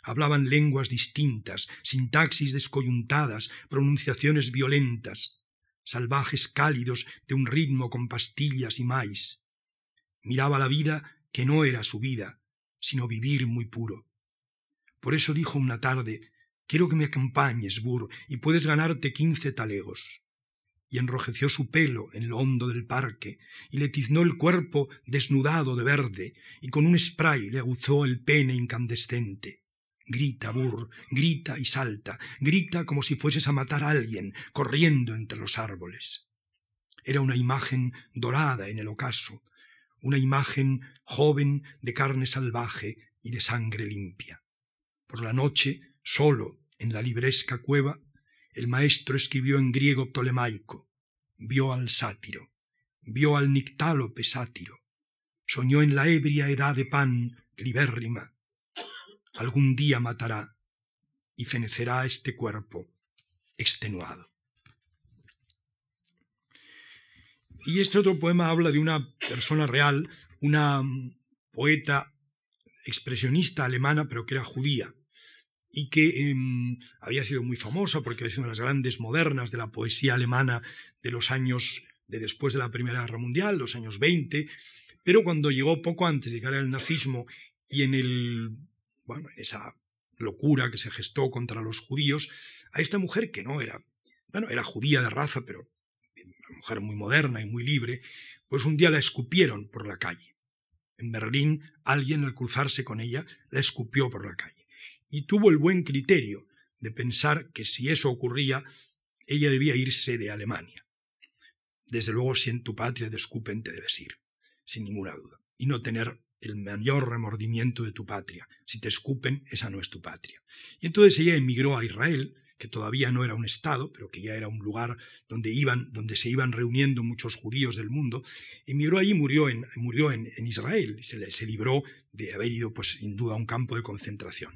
S1: Hablaban lenguas distintas, sintaxis descoyuntadas, pronunciaciones violentas, salvajes cálidos de un ritmo con pastillas y maíz. Miraba la vida que no era su vida, sino vivir muy puro. Por eso dijo una tarde, quiero que me acompañes, Bur, y puedes ganarte quince talegos y enrojeció su pelo en lo hondo del parque, y le tiznó el cuerpo desnudado de verde, y con un spray le aguzó el pene incandescente. Grita, Burr, grita y salta, grita como si fueses a matar a alguien, corriendo entre los árboles. Era una imagen dorada en el ocaso, una imagen joven de carne salvaje y de sangre limpia. Por la noche, solo en la libresca cueva, el maestro escribió en griego ptolemaico, vio al sátiro, vio al nictálope sátiro, soñó en la ebria edad de pan libérrima. Algún día matará y fenecerá este cuerpo extenuado. Y este otro poema habla de una persona real, una poeta expresionista alemana, pero que era judía, y que em, había sido muy famosa porque es una de las grandes modernas de la poesía alemana de los años de después de la Primera Guerra Mundial, los años 20, pero cuando llegó poco antes de llegar el nazismo y en el bueno, en esa locura que se gestó contra los judíos, a esta mujer que no era, bueno, era judía de raza, pero una mujer muy moderna y muy libre, pues un día la escupieron por la calle. En Berlín alguien al cruzarse con ella la escupió por la calle y tuvo el buen criterio de pensar que si eso ocurría, ella debía irse de Alemania. Desde luego, si en tu patria te escupen, te debes ir, sin ninguna duda, y no tener el mayor remordimiento de tu patria. Si te escupen, esa no es tu patria. Y entonces ella emigró a Israel, que todavía no era un estado, pero que ya era un lugar donde iban, donde se iban reuniendo muchos judíos del mundo, emigró allí y murió en, murió en, Israel, y se, se libró de haber ido, pues, sin duda, a un campo de concentración.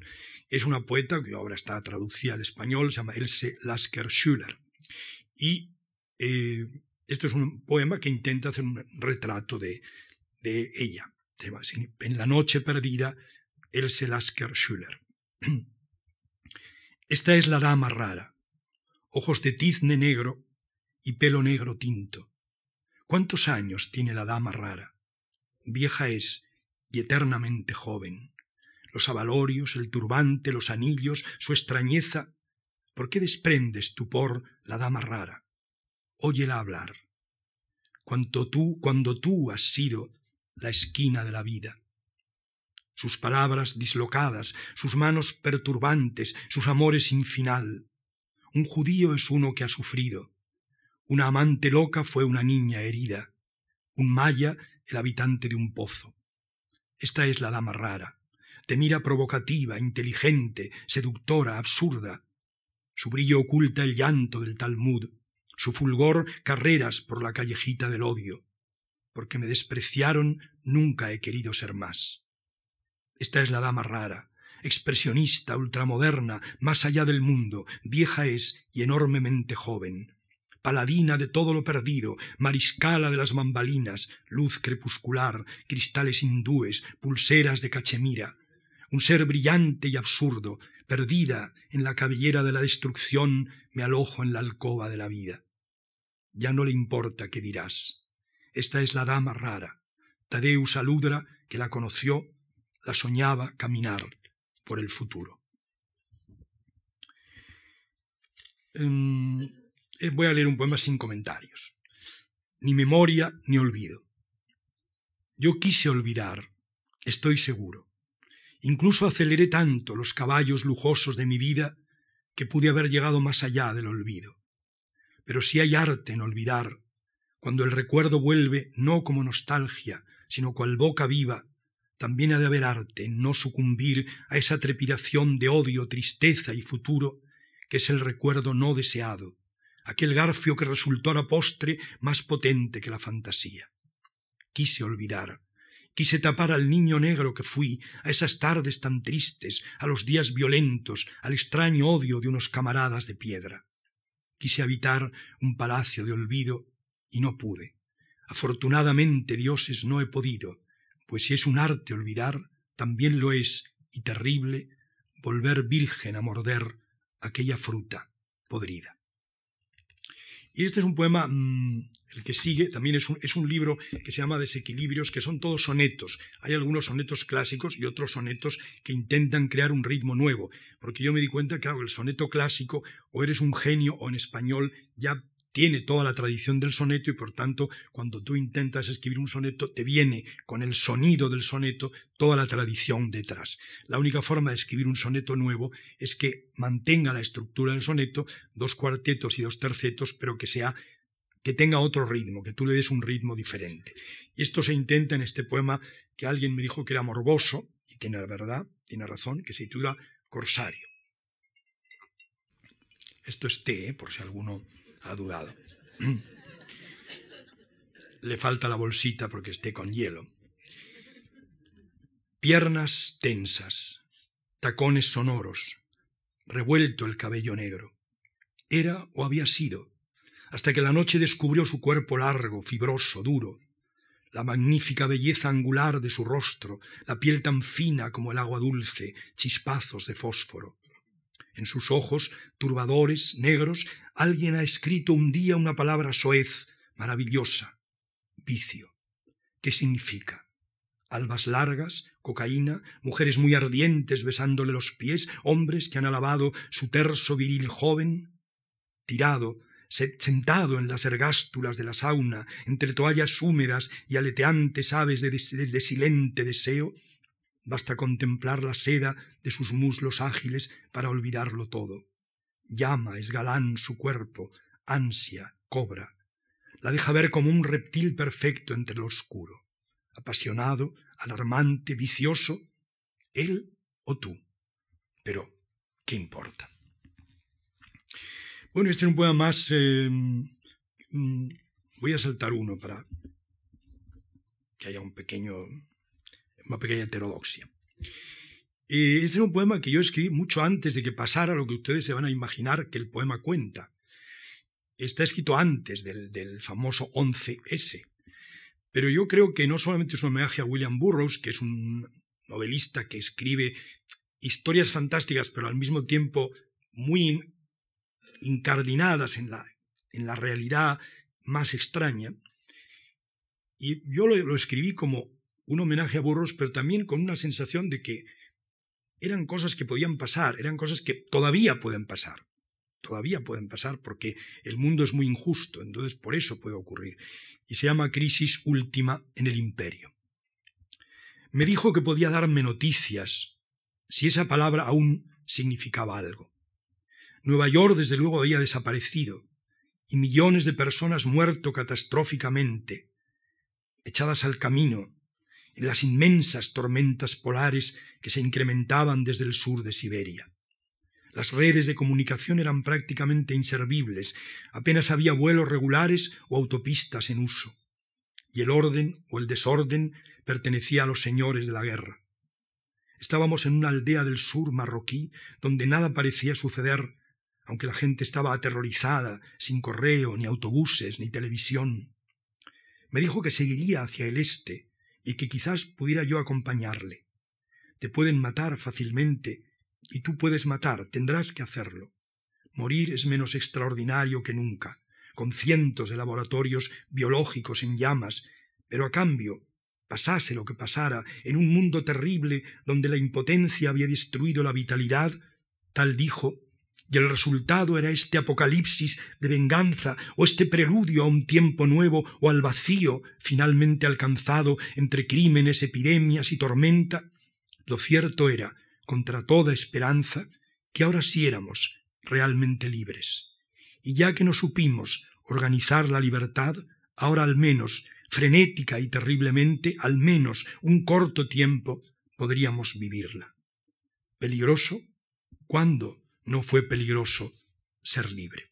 S1: Es una poeta cuya obra está traducida al español, se llama Else Lasker Schüler. Y eh, esto es un poema que intenta hacer un retrato de, de ella. En la noche perdida, Else Lasker Schüler. Esta es la dama rara, ojos de tizne negro y pelo negro tinto. ¿Cuántos años tiene la dama rara? Vieja es y eternamente joven los avalorios, el turbante, los anillos, su extrañeza. ¿Por qué desprendes tu por la dama rara? Óyela hablar. Cuando tú, cuando tú has sido la esquina de la vida. Sus palabras dislocadas, sus manos perturbantes, sus amores sin final. Un judío es uno que ha sufrido. Una amante loca fue una niña herida. Un maya el habitante de un pozo. Esta es la dama rara te mira provocativa, inteligente, seductora, absurda. Su brillo oculta el llanto del Talmud, su fulgor carreras por la callejita del odio. Porque me despreciaron, nunca he querido ser más. Esta es la dama rara, expresionista, ultramoderna, más allá del mundo, vieja es y enormemente joven. Paladina de todo lo perdido, mariscala de las mambalinas, luz crepuscular, cristales hindúes, pulseras de cachemira, un ser brillante y absurdo, perdida en la cabellera de la destrucción, me alojo en la alcoba de la vida. Ya no le importa qué dirás. Esta es la dama rara, Tadeus Aludra, que la conoció, la soñaba caminar por el futuro. Em, eh, voy a leer un poema sin comentarios. Ni memoria ni olvido. Yo quise olvidar, estoy seguro. Incluso aceleré tanto los caballos lujosos de mi vida que pude haber llegado más allá del olvido. Pero si hay arte en olvidar, cuando el recuerdo vuelve no como nostalgia, sino cual boca viva, también ha de haber arte en no sucumbir a esa trepidación de odio, tristeza y futuro que es el recuerdo no deseado, aquel garfio que resultó a la postre más potente que la fantasía. Quise olvidar, Quise tapar al niño negro que fui, a esas tardes tan tristes, a los días violentos, al extraño odio de unos camaradas de piedra. Quise habitar un palacio de olvido y no pude. Afortunadamente, dioses, no he podido, pues si es un arte olvidar, también lo es, y terrible, volver virgen a morder aquella fruta podrida. Y este es un poema, mm, el que sigue, también es un, es un, libro que se llama Desequilibrios, que son todos sonetos. Hay algunos sonetos clásicos y otros sonetos que intentan crear un ritmo nuevo, porque yo me di cuenta que claro, el soneto clásico o eres un genio o en español ya tiene toda la tradición del soneto y por tanto cuando tú intentas escribir un soneto te viene con el sonido del soneto toda la tradición detrás. La única forma de escribir un soneto nuevo es que mantenga la estructura del soneto, dos cuartetos y dos tercetos, pero que sea que tenga otro ritmo, que tú le des un ritmo diferente. Y esto se intenta en este poema que alguien me dijo que era morboso, y tiene la verdad, tiene razón, que se titula Corsario. Esto es té, ¿eh? por si alguno ha dudado. Le falta la bolsita porque esté con hielo. Piernas tensas, tacones sonoros, revuelto el cabello negro. Era o había sido, hasta que la noche descubrió su cuerpo largo, fibroso, duro, la magnífica belleza angular de su rostro, la piel tan fina como el agua dulce, chispazos de fósforo. En sus ojos, turbadores, negros, alguien ha escrito un día una palabra soez, maravillosa, vicio. ¿Qué significa? Albas largas, cocaína, mujeres muy ardientes besándole los pies, hombres que han alabado su terso viril joven, tirado, sentado en las ergástulas de la sauna, entre toallas húmedas y aleteantes aves de, silente deseo, basta contemplar la seda de sus muslos ágiles para olvidarlo todo. Llama, es galán su cuerpo, ansia, cobra. La deja ver como un reptil perfecto entre lo oscuro. Apasionado, alarmante, vicioso, él o tú. Pero, ¿qué importa? Bueno, este es un poema más... Eh, mm, voy a saltar uno para que haya un pequeño, una pequeña heterodoxia. este es un poema que yo escribí mucho antes de que pasara lo que ustedes se van a imaginar que el poema cuenta. Está escrito antes del, del famoso 11S. Pero yo creo que no solamente es un homenaje a William Burroughs, que es un novelista que escribe historias fantásticas, pero al mismo tiempo muy incardinadas en la, en la realidad más extraña. Y yo lo, escribí como un homenaje a Burroughs, pero también con una sensación de que eran cosas que podían pasar, eran cosas que todavía pueden pasar. Todavía pueden pasar porque el mundo es muy injusto, entonces por eso puede ocurrir. Y se llama crisis última en el imperio. Me dijo que podía darme noticias si esa palabra aún significaba algo. Nueva York desde luego había desaparecido y millones de personas muerto catastróficamente, echadas al camino en las inmensas tormentas polares que se incrementaban desde el sur de Siberia. Las redes de comunicación eran prácticamente inservibles, apenas había vuelos regulares o autopistas en uso, y el orden o el desorden pertenecía a los señores de la guerra. Estábamos en una aldea del sur marroquí donde nada parecía suceder aunque la gente estaba aterrorizada, sin correo, ni autobuses, ni televisión. Me dijo que seguiría hacia el este y que quizás pudiera yo acompañarle. Te pueden matar fácilmente y tú puedes matar, tendrás que hacerlo. Morir es menos extraordinario que nunca, con cientos de laboratorios biológicos en llamas, pero a cambio, pasase lo que pasara, en un mundo terrible donde la impotencia había destruido la vitalidad, tal dijo, y el resultado era este apocalipsis de venganza o este preludio a un tiempo nuevo o al vacío finalmente alcanzado entre crímenes, epidemias y tormenta, lo cierto era, contra toda esperanza, que ahora sí éramos realmente libres. Y ya que no supimos organizar la libertad, ahora al menos, frenética y terriblemente, al menos un corto tiempo, podríamos vivirla. ¿Peligroso? ¿Cuándo? No fue peligroso ser libre.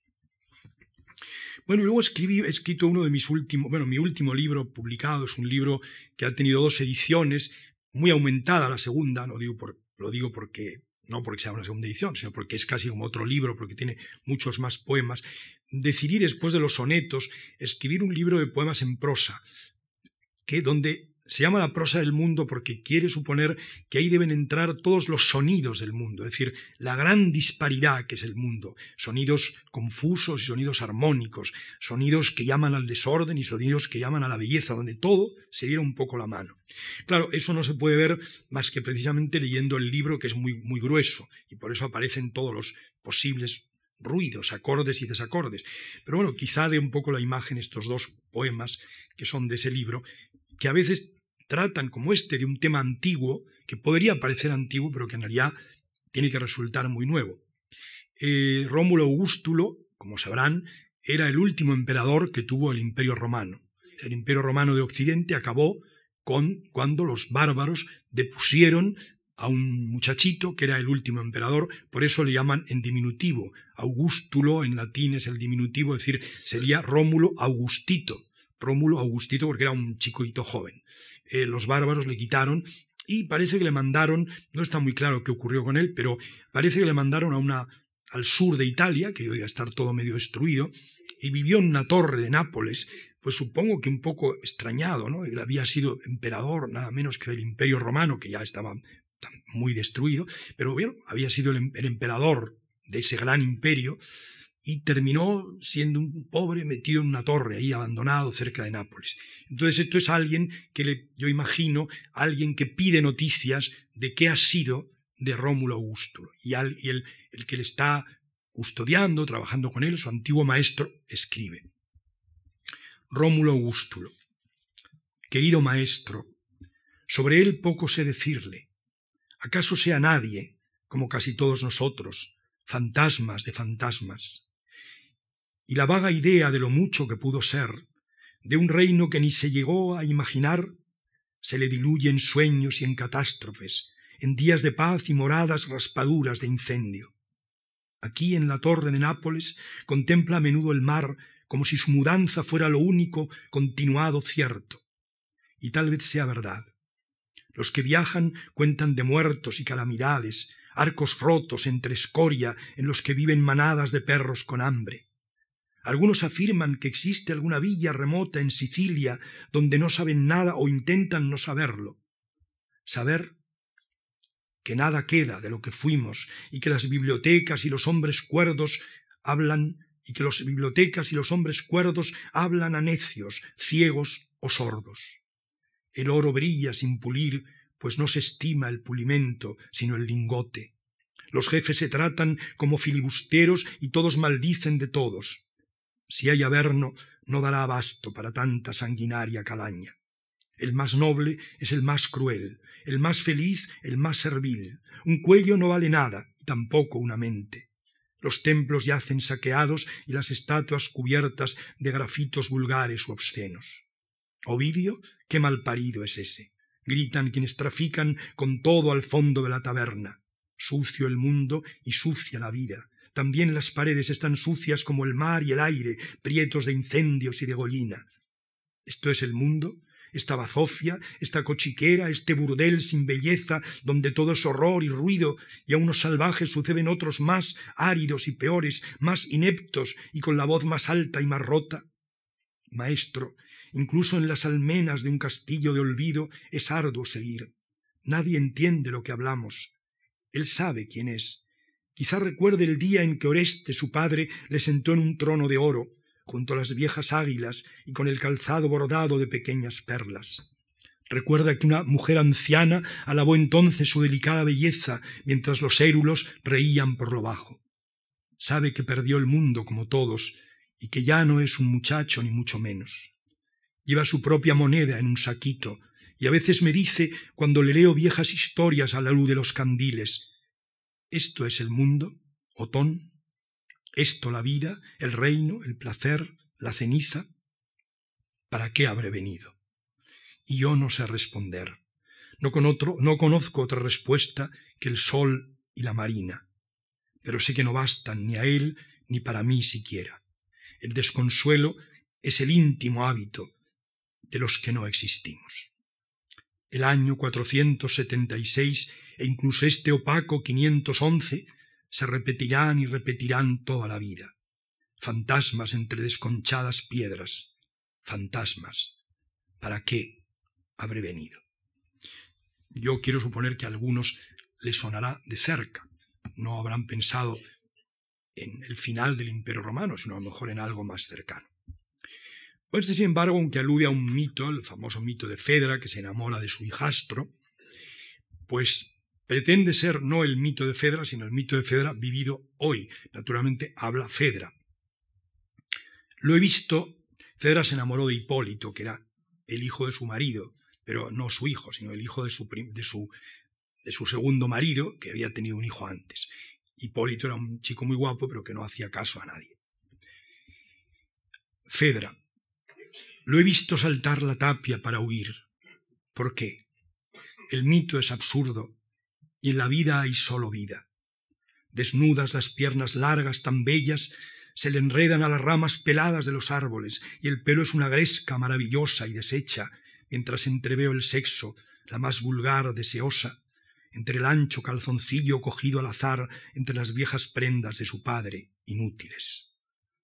S1: Bueno, luego escribí, he escrito uno de mis últimos, bueno, mi último libro publicado es un libro que ha tenido dos ediciones, muy aumentada la segunda, no digo por, lo digo porque no porque sea una segunda edición, sino porque es casi como otro libro, porque tiene muchos más poemas. Decidí después de los sonetos escribir un libro de poemas en prosa, que donde se llama la prosa del mundo porque quiere suponer que ahí deben entrar todos los sonidos del mundo, es decir, la gran disparidad que es el mundo, sonidos confusos y sonidos armónicos, sonidos que llaman al desorden y sonidos que llaman a la belleza, donde todo se diera un poco la mano. Claro, eso no se puede ver más que precisamente leyendo el libro que es muy, muy grueso y por eso aparecen todos los posibles ruidos, acordes y desacordes. Pero bueno, quizá dé un poco la imagen estos dos poemas que son de ese libro, que a veces tratan como este de un tema antiguo, que podría parecer antiguo, pero que en realidad tiene que resultar muy nuevo. Eh, Rómulo Augustulo, como sabrán, era el último emperador que tuvo el Imperio Romano. El Imperio Romano de Occidente acabó con cuando los bárbaros depusieron a un muchachito que era el último emperador, por eso le llaman en diminutivo. Augustulo en latín es el diminutivo, es decir, sería Rómulo Augustito. Rómulo Augustito porque era un chicoito joven. Eh, los bárbaros le quitaron y parece que le mandaron, no está muy claro qué ocurrió con él, pero parece que le mandaron a una, al sur de Italia, que iba a estar todo medio destruido, y vivió en una torre de Nápoles, pues supongo que un poco extrañado, ¿no? Él había sido emperador nada menos que del Imperio Romano, que ya estaba muy destruido, pero había sido el, em-, emperador de ese gran imperio y terminó siendo un pobre metido en una torre ahí abandonado cerca de Nápoles. Entonces esto es alguien que le, yo imagino, alguien que pide noticias de qué ha sido de Rómulo Augusto y, y el, el que le está custodiando, trabajando con él, su antiguo maestro, escribe. Rómulo Augustulo. Querido maestro, sobre él poco sé decirle. ¿Acaso sea nadie, como casi todos nosotros, fantasmas de fantasmas? Y la vaga idea de lo mucho que pudo ser, de un reino que ni se llegó a imaginar, se le diluye en sueños y en catástrofes, en días de paz y moradas raspaduras de incendio. Aquí en la torre de Nápoles contempla a menudo el mar como si su mudanza fuera lo único continuado cierto y tal vez sea verdad. Los que viajan cuentan de muertos y calamidades, arcos rotos entre escoria en los que viven manadas de perros con hambre. Algunos afirman que existe alguna villa remota en Sicilia donde no saben nada o intentan no saberlo. Saber que nada queda de lo que fuimos y que las bibliotecas y los hombres cuerdos hablan y que las bibliotecas y los hombres cuerdos hablan a necios, ciegos o sordos. El oro brilla sin pulir, pues no se estima el pulimento, sino el lingote. Los jefes se tratan como filibusteros y todos maldicen de todos. Si hay averno, no dará abasto para tanta sanguinaria calaña. El más noble es el más cruel, el más feliz el más servil. Un cuello no vale nada, y tampoco una mente. Los templos yacen saqueados y las estatuas cubiertas de grafitos vulgares u obscenos. Ovidio, qué mal parido es ese. Gritan quienes trafican con todo al fondo de la taberna. Sucio el mundo y sucia la vida. También las paredes están sucias como el mar y el aire, prietos de incendios y de gollina. ¿Esto es el mundo? esta bazofia, esta cochiquera, este burdel sin belleza, donde todo es horror y ruido, y a unos salvajes suceden otros más áridos y peores, más ineptos y con la voz más alta y más rota. Maestro, Incluso en las almenas de un castillo de olvido es arduo seguir. Nadie entiende lo que hablamos. Él sabe quién es. Quizá recuerde el día en que Oreste, su padre, le sentó en un trono de oro, junto a las viejas águilas y con el calzado bordado de pequeñas perlas. Recuerda que una mujer anciana alabó entonces su delicada belleza mientras los érulos reían por lo bajo. Sabe que perdió el mundo como todos y que ya no es un muchacho ni mucho menos lleva su propia moneda en un saquito, y a veces me dice, cuando le leo viejas historias a la luz de los candiles, ¿esto es el mundo, Otón? ¿Esto la vida, el reino, el placer, la ceniza? ¿Para qué habré venido? Y yo no sé responder. No, con otro, no conozco otra respuesta que el sol y la marina, pero sé que no bastan ni a él ni para mí siquiera. El desconsuelo es el íntimo hábito de los que no existimos. El año 476 e incluso este opaco 511 se repetirán y repetirán toda la vida. Fantasmas entre desconchadas piedras. Fantasmas. ¿Para qué habré venido? Yo quiero suponer que a algunos les sonará de cerca. No habrán pensado en el final del Imperio Romano, sino a lo mejor en algo más cercano. Este, sin embargo, aunque alude a un mito, el famoso mito de Fedra, que se enamora de su hijastro, pues pretende ser no el mito de Fedra, sino el mito de Fedra vivido hoy. Naturalmente habla Fedra. Lo he visto, Fedra se enamoró de Hipólito, que era el hijo de su marido, pero no su hijo, sino el hijo de su, de su, segundo marido, que había tenido un hijo antes. Hipólito era un chico muy guapo, pero que no hacía caso a nadie. Fedra, lo he visto saltar la tapia para huir. ¿Por qué? El mito es absurdo y en la vida hay solo vida. Desnudas las piernas largas tan bellas se le enredan a las ramas peladas de los árboles y el pelo es una gresca maravillosa y deshecha mientras entreveo el sexo, la más vulgar, deseosa, entre el ancho calzoncillo cogido al azar entre las viejas prendas de su padre, inútiles.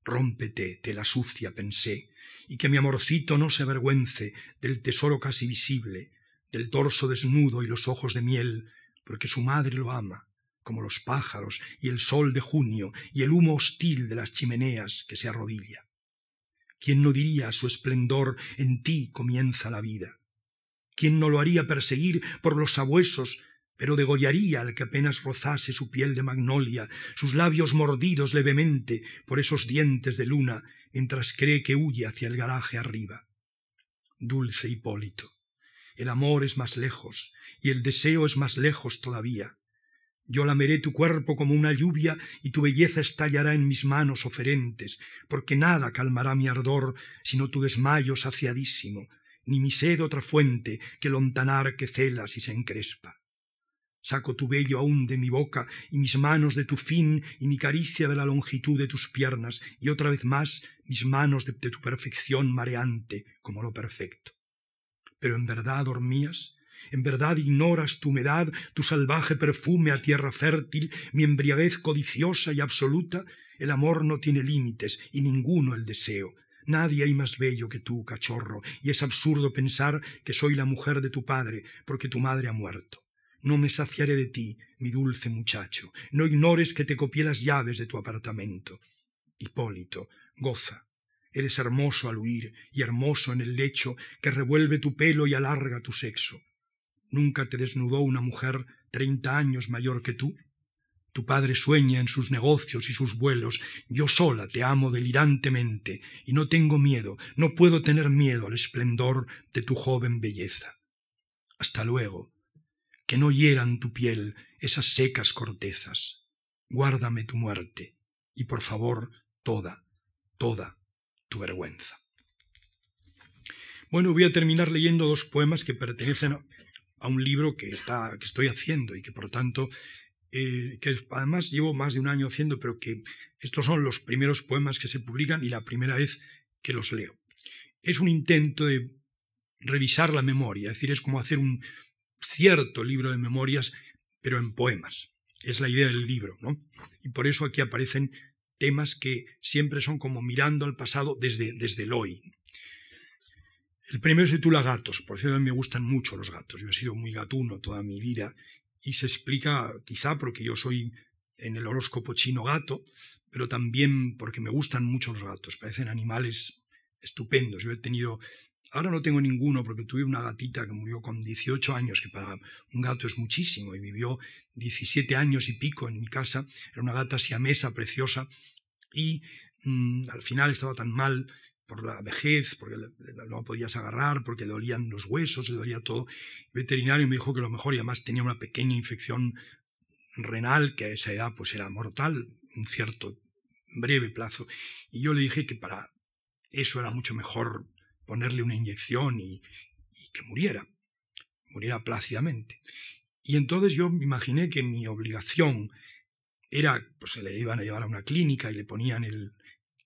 S1: Rómpete, la sucia, pensé, y que mi amorcito no se avergüence del tesoro casi visible, del torso desnudo y los ojos de miel, porque su madre lo ama, como los pájaros y el sol de junio y el humo hostil de las chimeneas que se arrodilla. ¿Quién no diría su esplendor en ti comienza la vida? ¿Quién no lo haría perseguir por los sabuesos, pero degollaría al que apenas rozase su piel de magnolia, sus labios mordidos levemente por esos dientes de luna, mientras cree que huye hacia el garaje arriba? Dulce Hipólito, el amor es más lejos y el deseo es más lejos todavía. Yo lameré tu cuerpo como una lluvia y tu belleza estallará en mis manos oferentes, porque nada calmará mi ardor sino tu desmayo saciadísimo, ni mi sed otra fuente que lontanar que celas y se encrespa. Saco tu vello aún de mi boca y mis manos de tu fin y mi caricia de la longitud de tus piernas y otra vez más mis manos de, de tu perfección mareante como lo perfecto. Pero en verdad dormías en verdad ignoras tu humedad, tu salvaje perfume a tierra fértil, mi embriaguez codiciosa y absoluta. El amor no tiene límites y ninguno el deseo. Nadie hay más bello que tú, cachorro, y es absurdo pensar que soy la mujer de tu padre, porque tu madre ha muerto. No me saciaré de ti, mi dulce muchacho. No ignores que te copié las llaves de tu apartamento. Hipólito, goza. Eres hermoso al huir y hermoso en el lecho que revuelve tu pelo y alarga tu sexo. ¿Nunca te desnudó una mujer treinta años mayor que tú? Tu padre sueña en sus negocios y sus vuelos. Yo sola te amo delirantemente y no tengo miedo, no puedo tener miedo al esplendor de tu joven belleza. Hasta luego. Que no hieran tu piel esas secas cortezas. Guárdame tu muerte y por favor toda, toda tu vergüenza. Bueno, voy a terminar leyendo dos poemas que pertenecen a un libro que, está, que estoy haciendo y que por tanto, eh, que además llevo más de un año haciendo, pero que estos son los primeros poemas que se publican y la primera vez que los leo. Es un intento de revisar la memoria, es decir, es como hacer un cierto libro de memorias, pero en poemas. Es la idea del libro, ¿no? Y por eso aquí aparecen temas que siempre son como mirando al pasado desde, desde el hoy. El primero se titula Gatos. Por cierto, a mí me gustan mucho los gatos. Yo he sido muy gatuno toda mi vida y se explica quizá porque yo soy en el horóscopo chino gato, pero también porque me gustan mucho los gatos. Parecen animales estupendos. Yo he tenido, ahora no tengo ninguno porque tuve una gatita que murió con 18 años, que para un gato es muchísimo, y vivió 17 años y pico en mi casa. Era una gata siamesa, preciosa, y mm, al final estaba tan mal por la vejez, porque no podías agarrar, porque le dolían los huesos, le dolía todo. El veterinario me dijo que lo mejor, y además tenía una pequeña infección renal que a esa edad pues era mortal, un cierto breve plazo. Y yo le dije que para eso era mucho mejor ponerle una inyección y, que muriera, muriera plácidamente. Y entonces yo me imaginé que mi obligación era, pues se le iban a llevar a una clínica y le ponían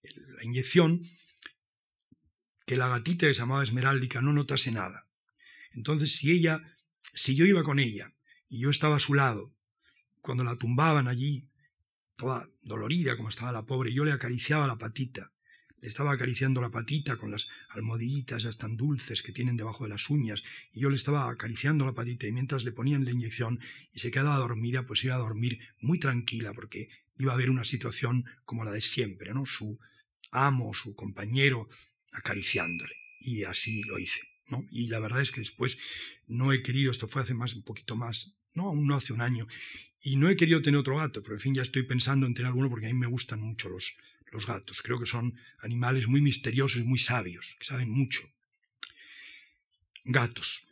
S1: la inyección, que la gatita que se llamaba Esmeraldica no notase nada. Entonces, si ella, si yo iba con ella y yo estaba a su lado, cuando la tumbaban allí, toda dolorida como estaba la pobre, yo le acariciaba la patita, le estaba acariciando la patita con las almohadillitas ya tan dulces que tienen debajo de las uñas, y yo le estaba acariciando la patita y mientras le ponían la inyección y se quedaba dormida, pues iba a dormir muy tranquila porque iba a haber una situación como la de siempre, ¿no? Su amo, su compañero, acariciándole. Y así lo hice. ¿no? Y la verdad es que después no he querido, esto fue hace más, un poquito más, no, aún no hace un año, y no he querido tener otro gato, pero en fin ya estoy pensando en tener alguno porque a mí me gustan mucho los, los gatos. Creo que son animales muy misteriosos y muy sabios, que saben mucho. Gatos.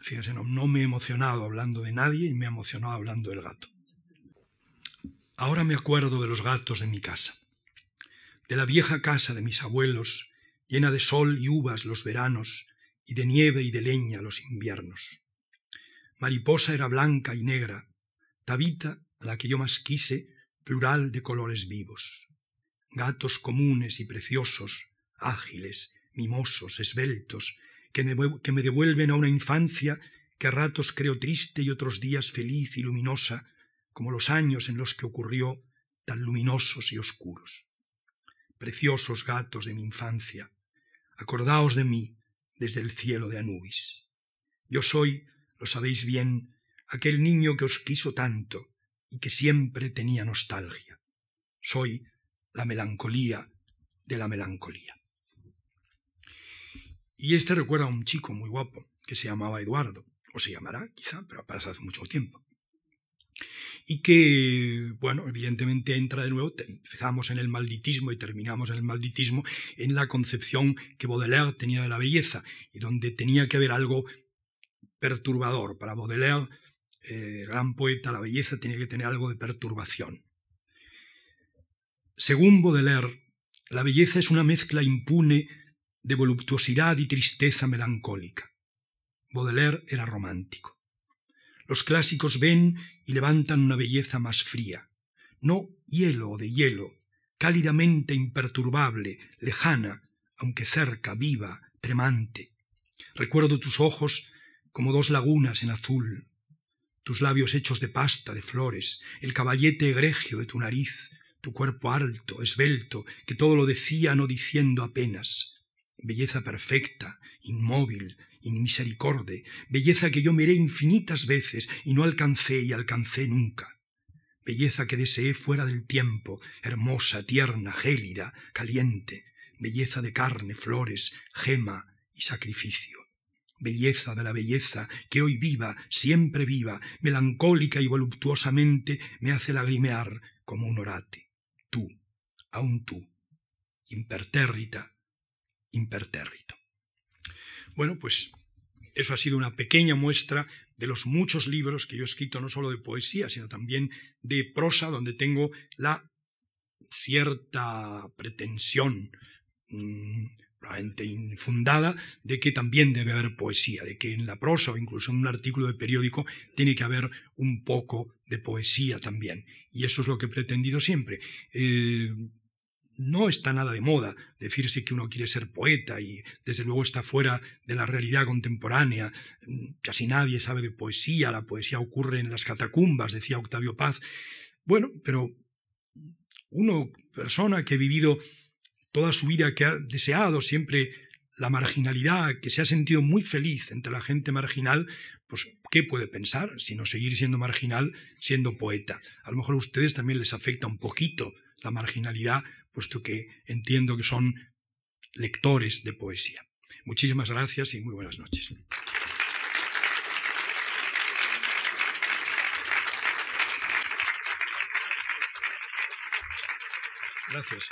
S1: Fíjense, no, no me he emocionado hablando de nadie y me he emocionado hablando del gato. Ahora me acuerdo de los gatos de mi casa de la vieja casa de mis abuelos, llena de sol y uvas los veranos, y de nieve y de leña los inviernos. Mariposa era blanca y negra, Tabita, a la que yo más quise, plural de colores vivos. Gatos comunes y preciosos, ágiles, mimosos, esbeltos, que me, que me devuelven a una infancia que a ratos creo triste y otros días feliz y luminosa, como los años en los que ocurrió tan luminosos y oscuros preciosos gatos de mi infancia, acordaos de mí desde el cielo de Anubis. Yo soy, lo sabéis bien, aquel niño que os quiso tanto y que siempre tenía nostalgia. Soy la melancolía de la melancolía. Y este recuerda a un chico muy guapo que se llamaba Eduardo, o se llamará quizá, pero pasado hace mucho tiempo. Y que, bueno, evidentemente entra de nuevo, empezamos en el malditismo y terminamos en el malditismo, en la concepción que Baudelaire tenía de la belleza, y donde tenía que haber algo perturbador. Para Baudelaire, eh, gran poeta, la belleza tenía que tener algo de perturbación. Según Baudelaire, la belleza es una mezcla impune de voluptuosidad y tristeza melancólica. Baudelaire era romántico. Los clásicos ven y levantan una belleza más fría, no hielo de hielo, cálidamente imperturbable, lejana, aunque cerca, viva, tremante. Recuerdo tus ojos como dos lagunas en azul, tus labios hechos de pasta, de flores, el caballete egregio de tu nariz, tu cuerpo alto, esbelto, que todo lo decía no diciendo apenas. Belleza perfecta, inmóvil, inmisericorde, belleza que yo miré infinitas veces y no alcancé y alcancé nunca. Belleza que deseé fuera del tiempo, hermosa, tierna, gélida, caliente, belleza de carne, flores, gema y sacrificio. Belleza de la belleza que hoy viva, siempre viva, melancólica y voluptuosamente me hace lagrimear como un orate tú, aún tú, impertérrita, impertérrito. Bueno, pues eso ha sido una pequeña muestra de los muchos libros que yo he escrito, no solo de poesía, sino también de prosa, donde tengo la cierta pretensión mm, probablemente infundada de que también debe haber poesía, de que en la prosa o incluso en un artículo de periódico tiene que haber un poco de poesía también. Y eso es lo que he pretendido siempre. Eh, no está nada de moda decirse que uno quiere ser poeta y desde luego está fuera de la realidad contemporánea. Casi nadie sabe de poesía, la poesía ocurre en las catacumbas, decía Octavio Paz. Bueno, pero uno, persona que ha vivido toda su vida, que ha deseado siempre la marginalidad, que se ha sentido muy feliz entre la gente marginal, pues ¿qué puede pensar sino seguir siendo marginal siendo poeta? A lo mejor a ustedes también les afecta un poquito la marginalidad, puesto que entiendo que son lectores de poesía. Muchísimas gracias y muy buenas noches. Gracias.